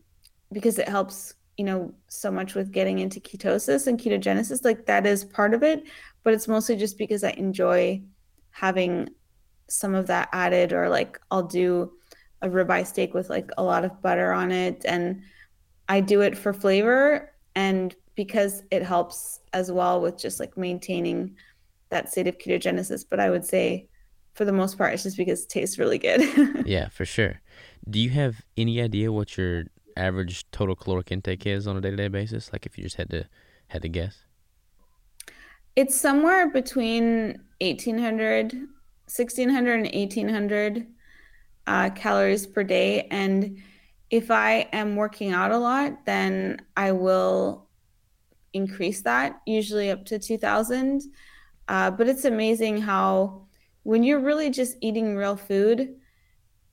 because it helps, you know, so much with getting into ketosis and ketogenesis. Like that is part of it. But it's mostly just because I enjoy having some of that added, or like I'll do a ribeye steak with like a lot of butter on it. And I do it for flavor and because it helps as well with just like maintaining that state of ketogenesis. But I would say for the most part, it's just because it tastes really good. yeah, for sure. Do you have any idea what your average total caloric intake is on a day to day basis? Like if you just had to had to guess? It's somewhere between 1800, 1600 and 1800 uh, calories per day. And if I am working out a lot, then I will increase that, usually up to 2000. Uh, but it's amazing how when you're really just eating real food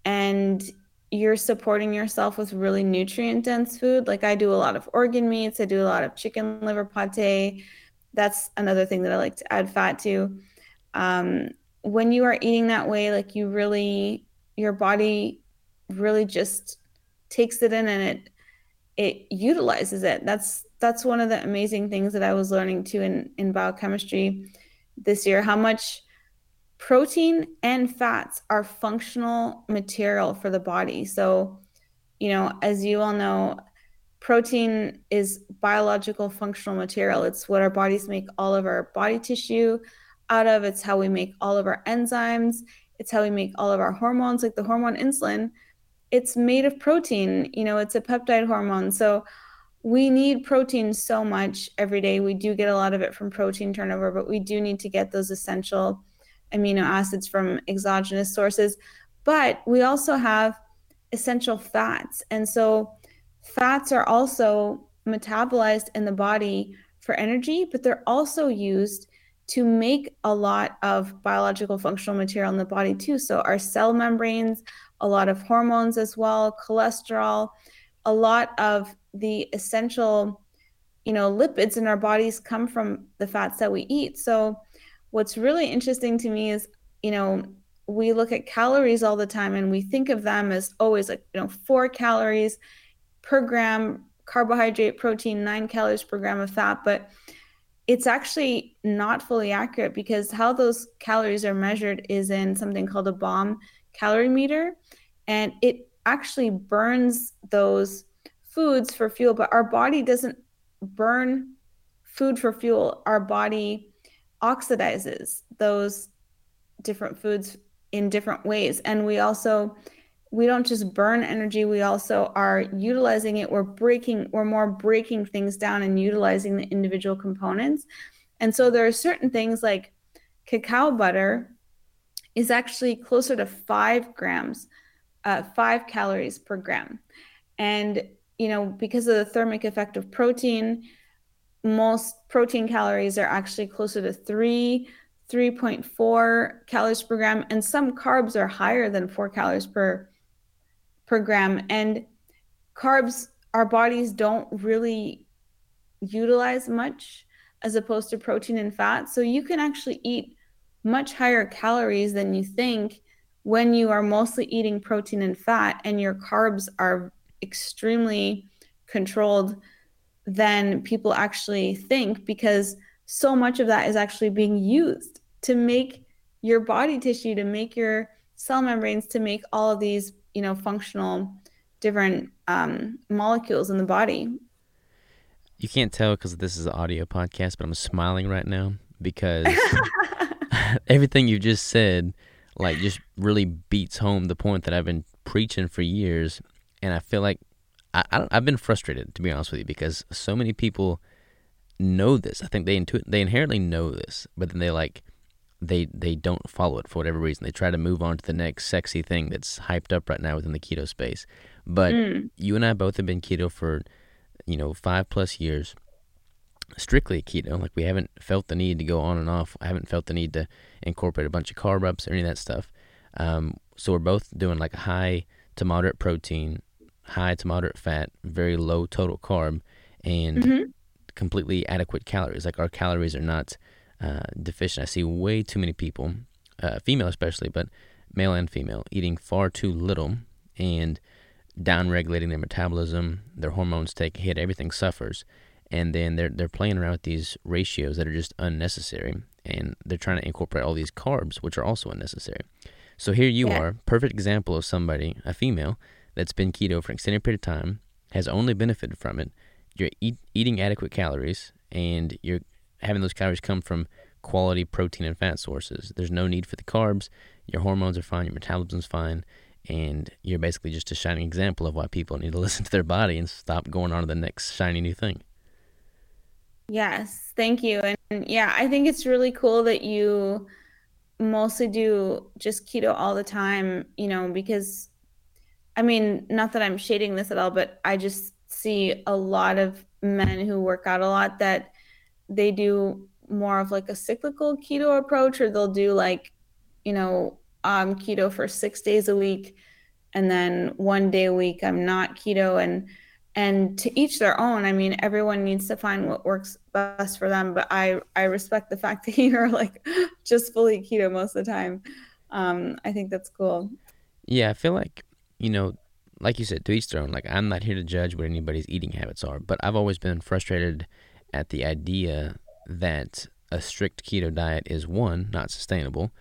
and you're supporting yourself with really nutrient dense food, like I do a lot of organ meats, I do a lot of chicken liver pate. That's another thing that I like to add fat to. Um, when you are eating that way, like you really your body really just takes it in and it it utilizes it. That's that's one of the amazing things that I was learning too in in biochemistry this year how much protein and fats are functional material for the body. So, you know, as you all know, protein is biological functional material. It's what our bodies make all of our body tissue out of. It's how we make all of our enzymes. It's how we make all of our hormones, like the hormone insulin. It's made of protein, you know, it's a peptide hormone. So we need protein so much every day. We do get a lot of it from protein turnover, but we do need to get those essential amino acids from exogenous sources. But we also have essential fats. And so fats are also metabolized in the body for energy, but they're also used to make a lot of biological functional material in the body too. So our cell membranes, a lot of hormones as well, cholesterol, a lot of the essential, you know, lipids in our bodies come from the fats that we eat. So what's really interesting to me is, you know, we look at calories all the time and we think of them as always like, you know, 4 calories per gram carbohydrate, protein, 9 calories per gram of fat, but it's actually not fully accurate because how those calories are measured is in something called a bomb calorimeter and it actually burns those foods for fuel but our body doesn't burn food for fuel. Our body oxidizes those different foods in different ways. And we also we don't just burn energy we also are utilizing it. We're breaking we're more breaking things down and utilizing the individual components. And so there are certain things like cacao butter is actually closer to five grams uh, five calories per gram. And you know because of the thermic effect of protein most protein calories are actually closer to three 3.4 calories per gram and some carbs are higher than 4 calories per per gram. And carbs, our bodies don't really utilize much as opposed to protein and fat. So you can actually eat much higher calories than you think when you are mostly eating protein and fat and your carbs are extremely controlled than people actually think because so much of that is actually being used to make your body tissue to make your cell membranes to make all of these you know functional different um, molecules in the body. You can't tell because this is an audio podcast but i'm smiling right now because everything you've just said like just really beats home the point that i've been preaching for years and I feel like I, I I've been frustrated to be honest with you because so many people know this. I think they intuit, they inherently know this, but then they like they they don't follow it for whatever reason. They try to move on to the next sexy thing that's hyped up right now within the keto space. But mm. you and I both have been keto for you know five plus years, strictly keto. Like we haven't felt the need to go on and off. I haven't felt the need to incorporate a bunch of carb ups or any of that stuff. Um, so we're both doing like a high to moderate protein, high to moderate fat, very low total carb, and mm-hmm. completely adequate calories. Like our calories are not uh, deficient. I see way too many people, uh, female especially, but male and female, eating far too little and downregulating their metabolism. Their hormones take a hit. Everything suffers, and then they're they're playing around with these ratios that are just unnecessary, and they're trying to incorporate all these carbs, which are also unnecessary. So here you yeah. are, perfect example of somebody, a female, that's been keto for an extended period of time, has only benefited from it. You're eat, eating adequate calories, and you're having those calories come from quality protein and fat sources. There's no need for the carbs. Your hormones are fine. Your metabolism's fine. And you're basically just a shining example of why people need to listen to their body and stop going on to the next shiny new thing. Yes, thank you. And yeah, I think it's really cool that you mostly do just keto all the time, you know, because I mean, not that I'm shading this at all, but I just see a lot of men who work out a lot that they do more of like a cyclical keto approach or they'll do like, you know, um keto for 6 days a week and then one day a week I'm not keto. And and to each their own. I mean everyone needs to find what works best for them but i i respect the fact that you're like just fully keto most of the time. Um i think that's cool. Yeah i feel like you know like you said to each their own like i'm not here to judge what anybody's eating habits are but i've always been frustrated at the idea that a strict keto diet is one not sustainable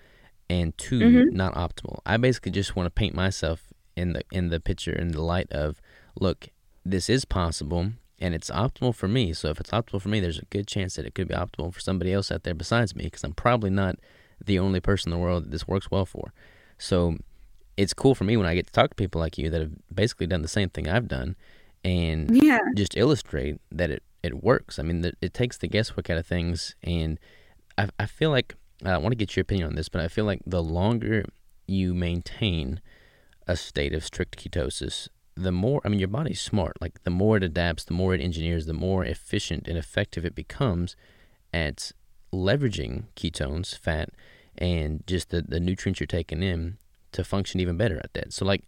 and 2 mm-hmm. not optimal i basically just want to paint myself in the in the picture in the light of look this is possible and it's optimal for me. So if it's optimal for me, there's a good chance that it could be optimal for somebody else out there besides me because I'm probably not the only person in the world that this works well for. So it's cool for me when I get to talk to people like you that have basically done the same thing I've done and yeah. just illustrate that it, it works. I mean, the, it takes the guesswork out of things. And I, I feel like, I want to get your opinion on this, but I feel like the longer you maintain a state of strict ketosis, the more I mean your body's smart. Like the more it adapts, the more it engineers, the more efficient and effective it becomes at leveraging ketones, fat, and just the, the nutrients you're taking in to function even better at that. So like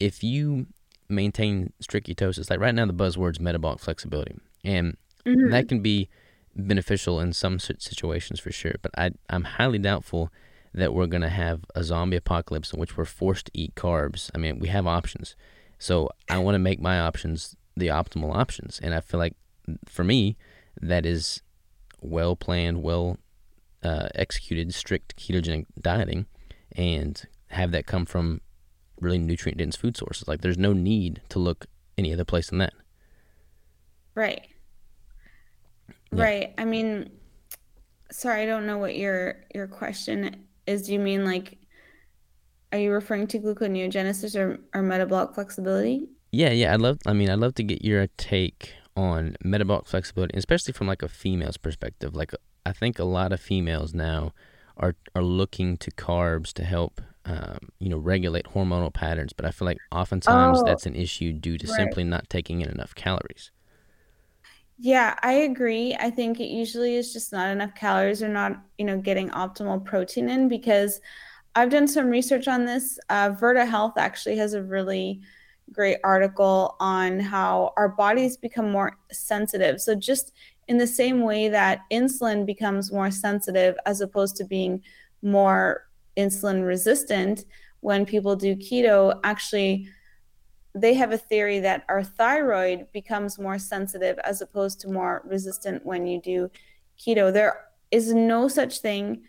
if you maintain strict ketosis, like right now the buzzword's metabolic flexibility. And mm-hmm. that can be beneficial in some situations for sure. But I I'm highly doubtful that we're gonna have a zombie apocalypse in which we're forced to eat carbs. I mean, we have options. So I want to make my options the optimal options. And I feel like for me, that is well planned, well uh, executed, strict ketogenic dieting and have that come from really nutrient dense food sources. Like there's no need to look any other place than that. Right. Yeah. Right. I mean, sorry, I don't know what your your question is. Do you mean like are you referring to gluconeogenesis or, or metabolic flexibility? Yeah, yeah. I'd love. I mean, I'd love to get your take on metabolic flexibility, especially from like a female's perspective. Like, I think a lot of females now are are looking to carbs to help, um, you know, regulate hormonal patterns. But I feel like oftentimes oh, that's an issue due to right. simply not taking in enough calories. Yeah, I agree. I think it usually is just not enough calories or not, you know, getting optimal protein in because I've done some research on this. Uh, Virta Health actually has a really great article on how our bodies become more sensitive. So, just in the same way that insulin becomes more sensitive as opposed to being more insulin resistant when people do keto, actually, they have a theory that our thyroid becomes more sensitive as opposed to more resistant when you do keto. There is no such thing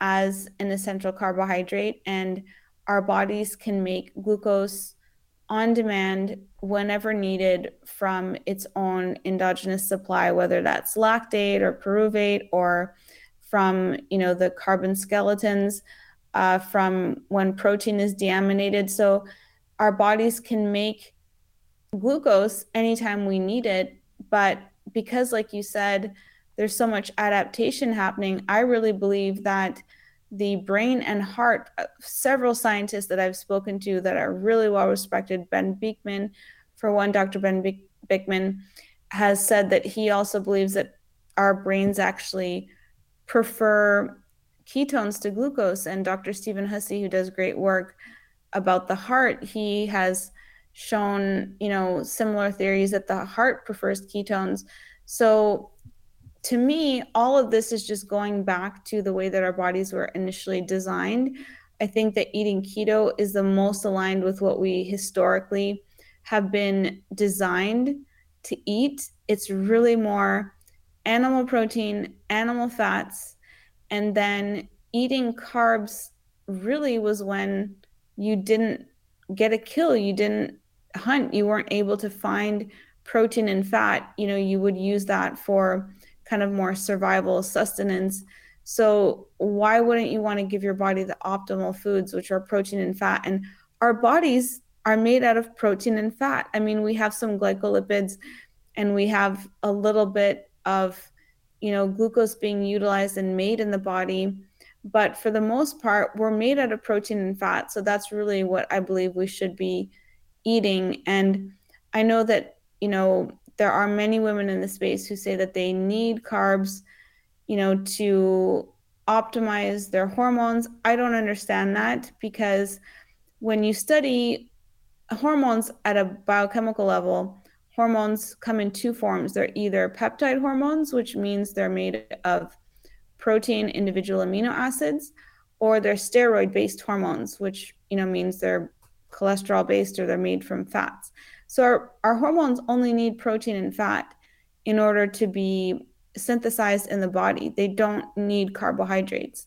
as an essential carbohydrate, and our bodies can make glucose on demand whenever needed from its own endogenous supply, whether that's lactate or pyruvate or from you know the carbon skeletons uh, from when protein is deaminated. So our bodies can make glucose anytime we need it. But because, like you said, there's so much adaptation happening, I really believe that the brain and heart, uh, several scientists that I've spoken to that are really well respected, Ben Bikman, for one, Dr. Ben Bikman has said that he also believes that our brains actually prefer ketones to glucose. And Dr. Stephen Hussey, who does great work about the heart, he has shown, you know, similar theories that the heart prefers ketones. So to me, all of this is just going back to the way that our bodies were initially designed. I think that eating keto is the most aligned with what we historically have been designed to eat. It's really more animal protein, animal fats, and then eating carbs really was when you didn't get a kill, you didn't hunt, you weren't able to find protein and fat. You know, you would use that for kind of more survival sustenance. So, why wouldn't you want to give your body the optimal foods, which are protein and fat? And our bodies are made out of protein and fat. I mean, we have some glycolipids and we have a little bit of, you know, glucose being utilized and made in the body. But for the most part, we're made out of protein and fat. So that's really what I believe we should be eating. And I know that, you know, there are many women in the space who say that they need carbs, you know, to optimize their hormones. I don't understand that because when you study hormones at a biochemical level, hormones come in two forms. They're either peptide hormones, which means they're made of protein individual amino acids, or they're steroid based hormones, which you know means they're cholesterol based or they're made from fats. So our, our hormones only need protein and fat in order to be synthesized in the body. They don't need carbohydrates.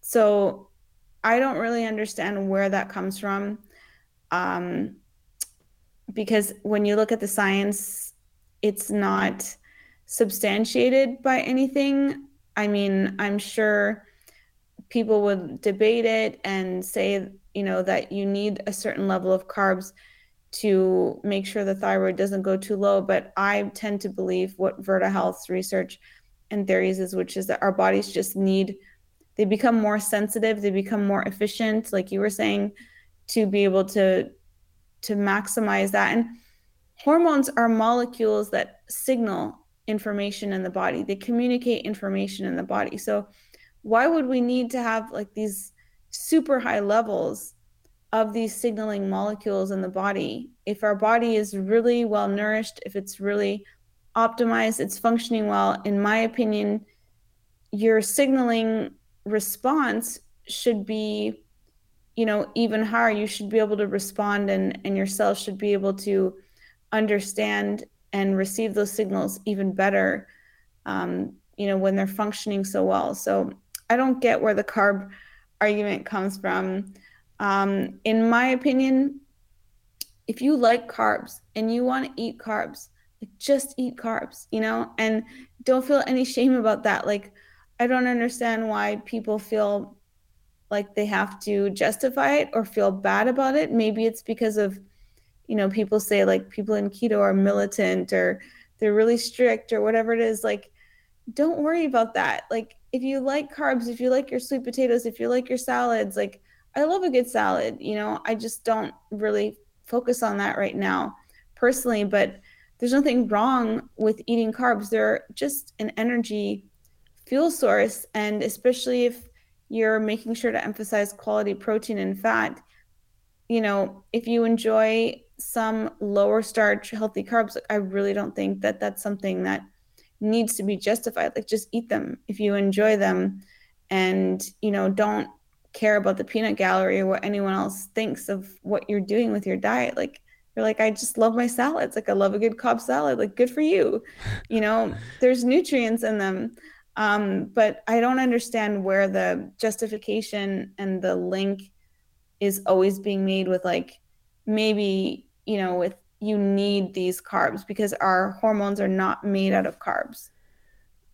So I don't really understand where that comes from. Um, because when you look at the science, it's not substantiated by anything. I mean, I'm sure people would debate it and say, you know, that you need a certain level of carbs to make sure the thyroid doesn't go too low. But I tend to believe what Virta Health's research and theories is, which is that our bodies just need, they become more sensitive, they become more efficient, like you were saying, to be able to to maximize that. And hormones are molecules that signal information in the body, they communicate information in the body. So, why would we need to have like these super high levels of these signaling molecules in the body if our body is really well nourished, if it's really optimized, it's functioning well? In my opinion, your signaling response should be you know even higher you should be able to respond and and your cells should be able to understand and receive those signals even better um, you know when they're functioning so well. So i don't get where the carb argument comes from. Um, in my opinion if you like carbs and you want to eat carbs like just eat carbs you know? And don't feel any shame about that. Like i don't understand why people feel like they have to justify it or feel bad about it. Maybe it's because of, you know, people say like people in keto are militant or they're really strict or whatever it is. Like, don't worry about that. Like, if you like carbs, if you like your sweet potatoes, if you like your salads, like, I love a good salad. You know, I just don't really focus on that right now personally, but there's nothing wrong with eating carbs. They're just an energy fuel source. And especially if you're making sure to emphasize quality protein and fat. You know, if you enjoy some lower starch healthy carbs, I really don't think that that's something that needs to be justified. Like just eat them if you enjoy them and, you know, don't care about the peanut gallery or what anyone else thinks of what you're doing with your diet. Like you're like, I just love my salads. Like I love a good Cobb salad. Like good for you. You know, there's nutrients in them. Um, but I don't understand where the justification and the link is always being made with like maybe, you know, with you need these carbs because our hormones are not made out of carbs.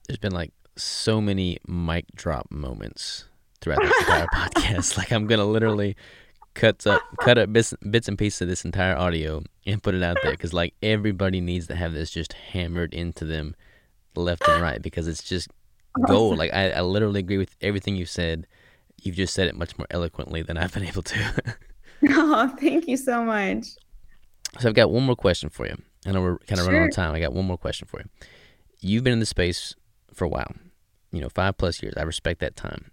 There's been like so many mic drop moments throughout this entire podcast. Like I'm gonna literally cut up, cut up bits, bits and pieces of this entire audio and put it out there because like everybody needs to have this just hammered into them, left and right because it's just gold. Like I, I literally agree with everything you said. You've just said it much more eloquently than I've been able to. oh, thank you so much. So I've got one more question for you. I know we're kind of sure. running out of time. I got one more question for you. You've been in the space for a while, you know, five plus years. I respect that time.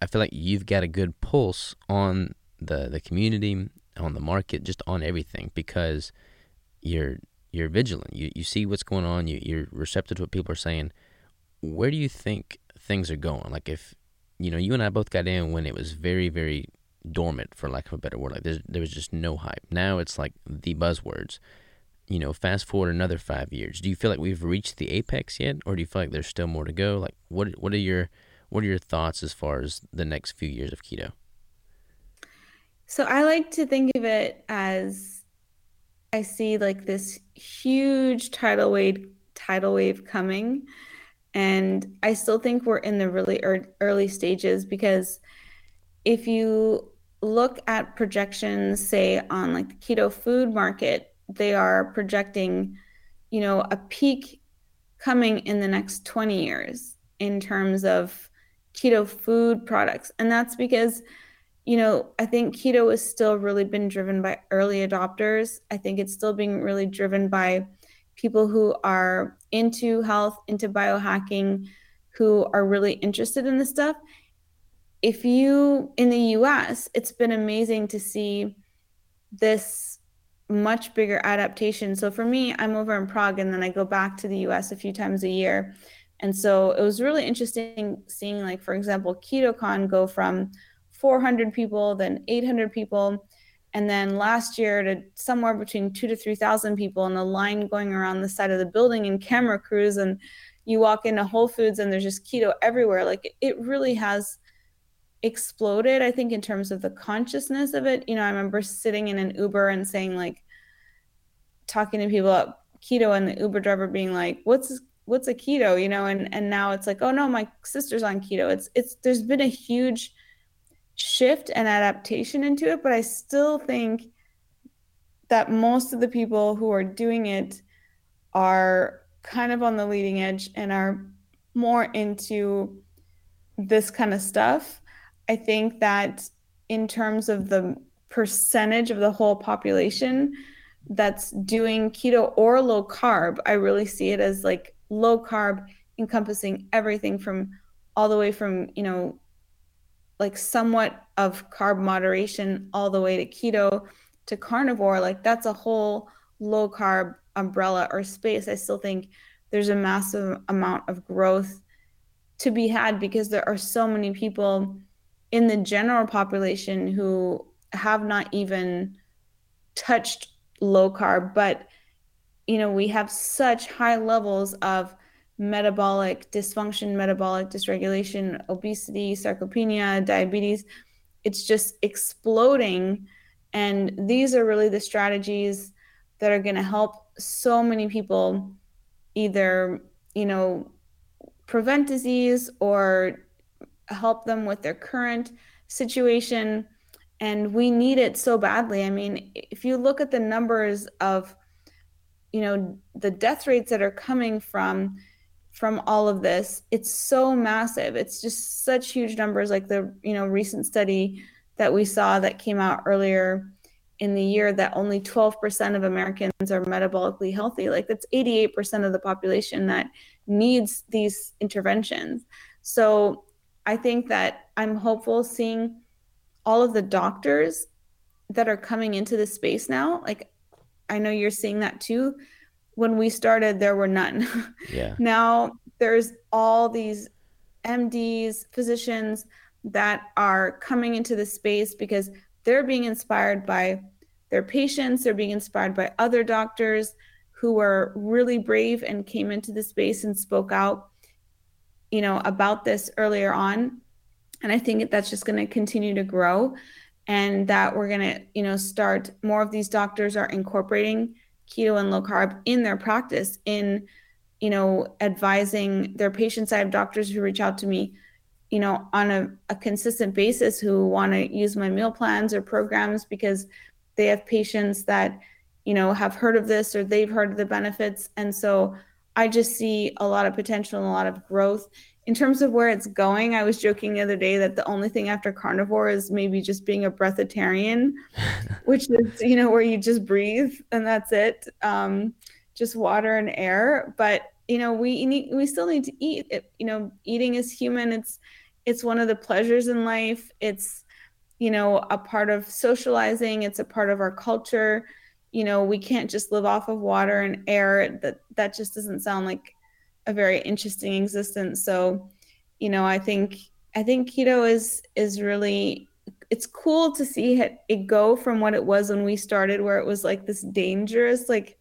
I feel like you've got a good pulse on the the community, on the market, just on everything because you're you're vigilant. You you see what's going on. You you're receptive to what people are saying. Where do you think things are going? Like if you know, you and I both got in when it was very very dormant, for lack of a better word. Like there was just no hype. Now it's like the buzzwords. You know, fast forward another five years. Do you feel like we've reached the apex yet, or do you feel like there's still more to go? Like, what what are your what are your thoughts as far as the next few years of keto? So I like to think of it as I see like this huge tidal wave tidal wave coming and I still think we're in the really early stages because if you look at projections say on like the keto food market they are projecting you know a peak coming in the next 20 years in terms of keto food products and that's because you know, I think keto has still really been driven by early adopters. I think it's still being really driven by people who are into health, into biohacking, who are really interested in this stuff. If you, in the US, it's been amazing to see this much bigger adaptation. So for me, I'm over in Prague and then I go back to the US a few times a year. And so it was really interesting seeing, like, for example, KetoCon go from 400 people, then 800 people, and then last year to somewhere between two to 3,000 people and a line going around the side of the building and camera crews. And you walk into Whole Foods and there's just keto everywhere. Like it really has exploded, I think, in terms of the consciousness of it. You know, I remember sitting in an Uber and saying, like, talking to people about keto and the Uber driver being like, what's what's a keto you know and and now it's like oh no my sister's on keto it's it's there's been a huge shift and adaptation into it, but I still think that most of the people who are doing it are kind of on the leading edge and are more into this kind of stuff. I think that in terms of the percentage of the whole population that's doing keto or low carb, I really see it as like low carb encompassing everything from all the way from, you know, like somewhat of carb moderation all the way to keto to carnivore like that's a whole low carb umbrella or space. I still think there's a massive amount of growth to be had because there are so many people in the general population who have not even touched low carb. But you know we have such high levels of metabolic dysfunction, metabolic dysregulation, obesity, sarcopenia, diabetes. It's just exploding. And these are really the strategies that are going to help so many people either, you know, prevent disease or help them with their current situation. And we need it so badly. I mean, if you look at the numbers of, you know, the death rates that are coming from from all of this. It's so massive. It's just such huge numbers like the you know recent study that we saw that came out earlier in the year that only 12% of Americans are metabolically healthy. Like that's 88% of the population that needs these interventions. So i think that i'm hopeful seeing all of the doctors that are coming into the space now. Like i know you're seeing that too when we started there were none. Yeah. Now there's all these mds physicians that are coming into the space because they're being inspired by their patients they're being inspired by other doctors who were really brave and came into the space and spoke out you know about this earlier on. And i think that's just going to continue to grow and that we're going to you know start more of these doctors are incorporating keto and low carb in their practice in you know advising their patients i have doctors who reach out to me you know, on a, a consistent basis who want to use my meal plans or programs because they have patients that, you know, have heard of this or they've heard of the benefits. And so I just see a lot of potential and a lot of growth. In terms of where it's going, I was joking the other day that the only thing after carnivore is maybe just being a breatharian, which is, you know, where you just breathe and that's it. Um, just water and air. But you know we need we still need to eat. It, you know eating is human. It's it's one of the pleasures in life. It's you know a part of socializing. It's a part of our culture. You know we can't just live off of water and air. That that just doesn't sound like a very interesting existence so you know i think i think keto is is really it's cool to see it, it go from what it was when we started where it was like this dangerous like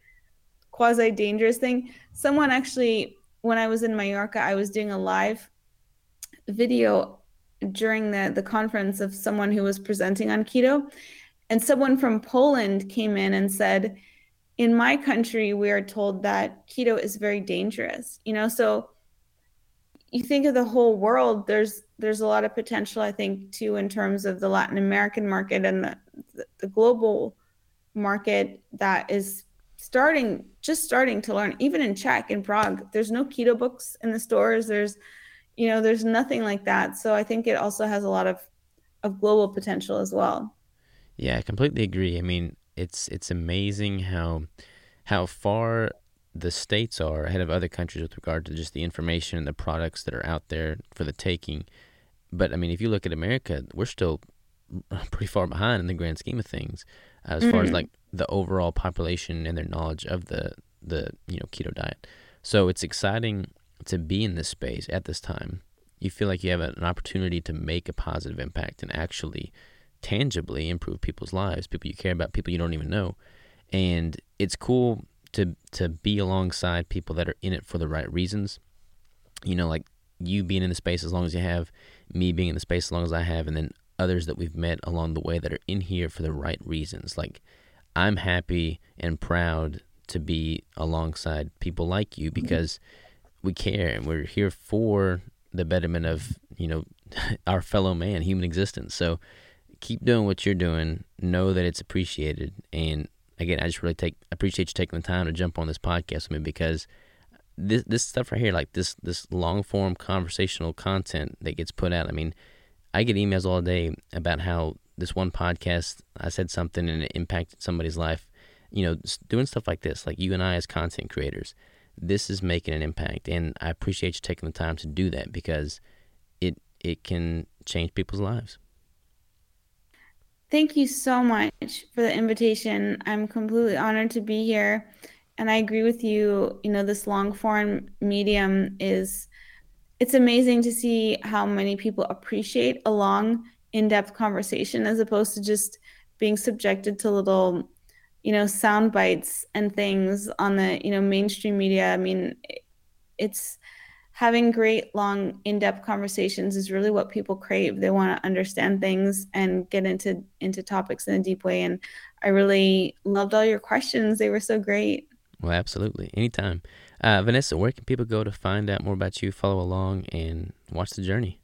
quasi dangerous thing. Someone actually, when I was in Mallorca, I was doing a live video during the, the conference of someone who was presenting on keto. And someone from Poland came in and said, In my country, we are told that keto is very dangerous. You know, so you think of the whole world, there's there's a lot of potential, I think, too, in terms of the Latin American market and the, the, the global market that is starting just starting to learn. Even in czech in prague there's no keto books in the stores. There's you know there's nothing like that. So i think it also has a lot of of global potential as well. Yeah i completely agree. I mean it's it's amazing how how far the states are ahead of other countries with regard to just the information and the products that are out there for the taking but i mean if you look at america we're still pretty far behind in the grand scheme of things as mm-hmm. far as mm-hmm. like the overall population and their knowledge of the the you know keto diet. So it's exciting to be in this space at this time. You feel like you have an opportunity to make a positive impact and actually tangibly improve people's lives, people you care about, people you don't even know. And it's cool to to be alongside people that are in it for the right reasons. You know, like you being in the space as long as you have, me being in the space as long as I have, and then others that we've met along the way that are in here for the right reasons. Like I'm happy and proud to be alongside people like you mm-hmm. because we care and we're here for the betterment of, you know, our fellow man, human existence. So keep doing what you're doing. Know that it's appreciated. And again, I just really take appreciate you taking the time to jump on this podcast with me because this this stuff right here, like this this long form conversational content that gets put out. I mean, I get emails all day about how this one podcast I said something and it impacted somebody's life. You know, doing stuff like this, like you and I as content creators, this is making an impact, and I appreciate you taking the time to do that because it it can change people's lives. Thank you so much for the invitation. I'm completely honored to be here. And I agree with you. You know, this long form medium is it's amazing to see how many people appreciate a long, in-depth conversation as opposed to just being subjected to little, you know, sound bites and things on the, you know, mainstream media. I mean, it's having great, long, in-depth conversations is really what people crave. They want to understand things and get into into topics in a deep way. And I really loved all your questions. They were so great. Well, absolutely. Anytime. Uh, Vanessa, where can people go to find out more about you, follow along, and watch the journey?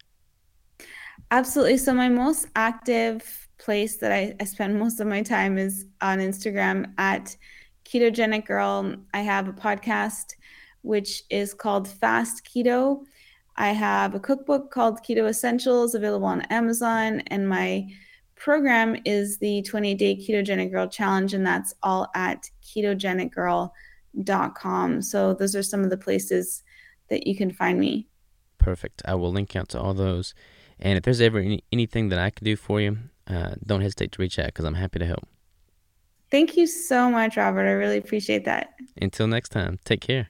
Absolutely. So, my most active place that I, I spend most of my time is on Instagram at Ketogenic Girl. I have a podcast which is called Fast Keto. I have a cookbook called Keto Essentials available on Amazon, and my program is the 20 day Ketogenic Girl Challenge, and that's all at ketogenicgirl.com. So those are some of the places that you can find me. Perfect. I will link out to all those. And if there's ever any, anything that I can do for you, uh, don't hesitate to reach out because I'm happy to help. Thank you so much, Robert. I really appreciate that. Until next time, take care.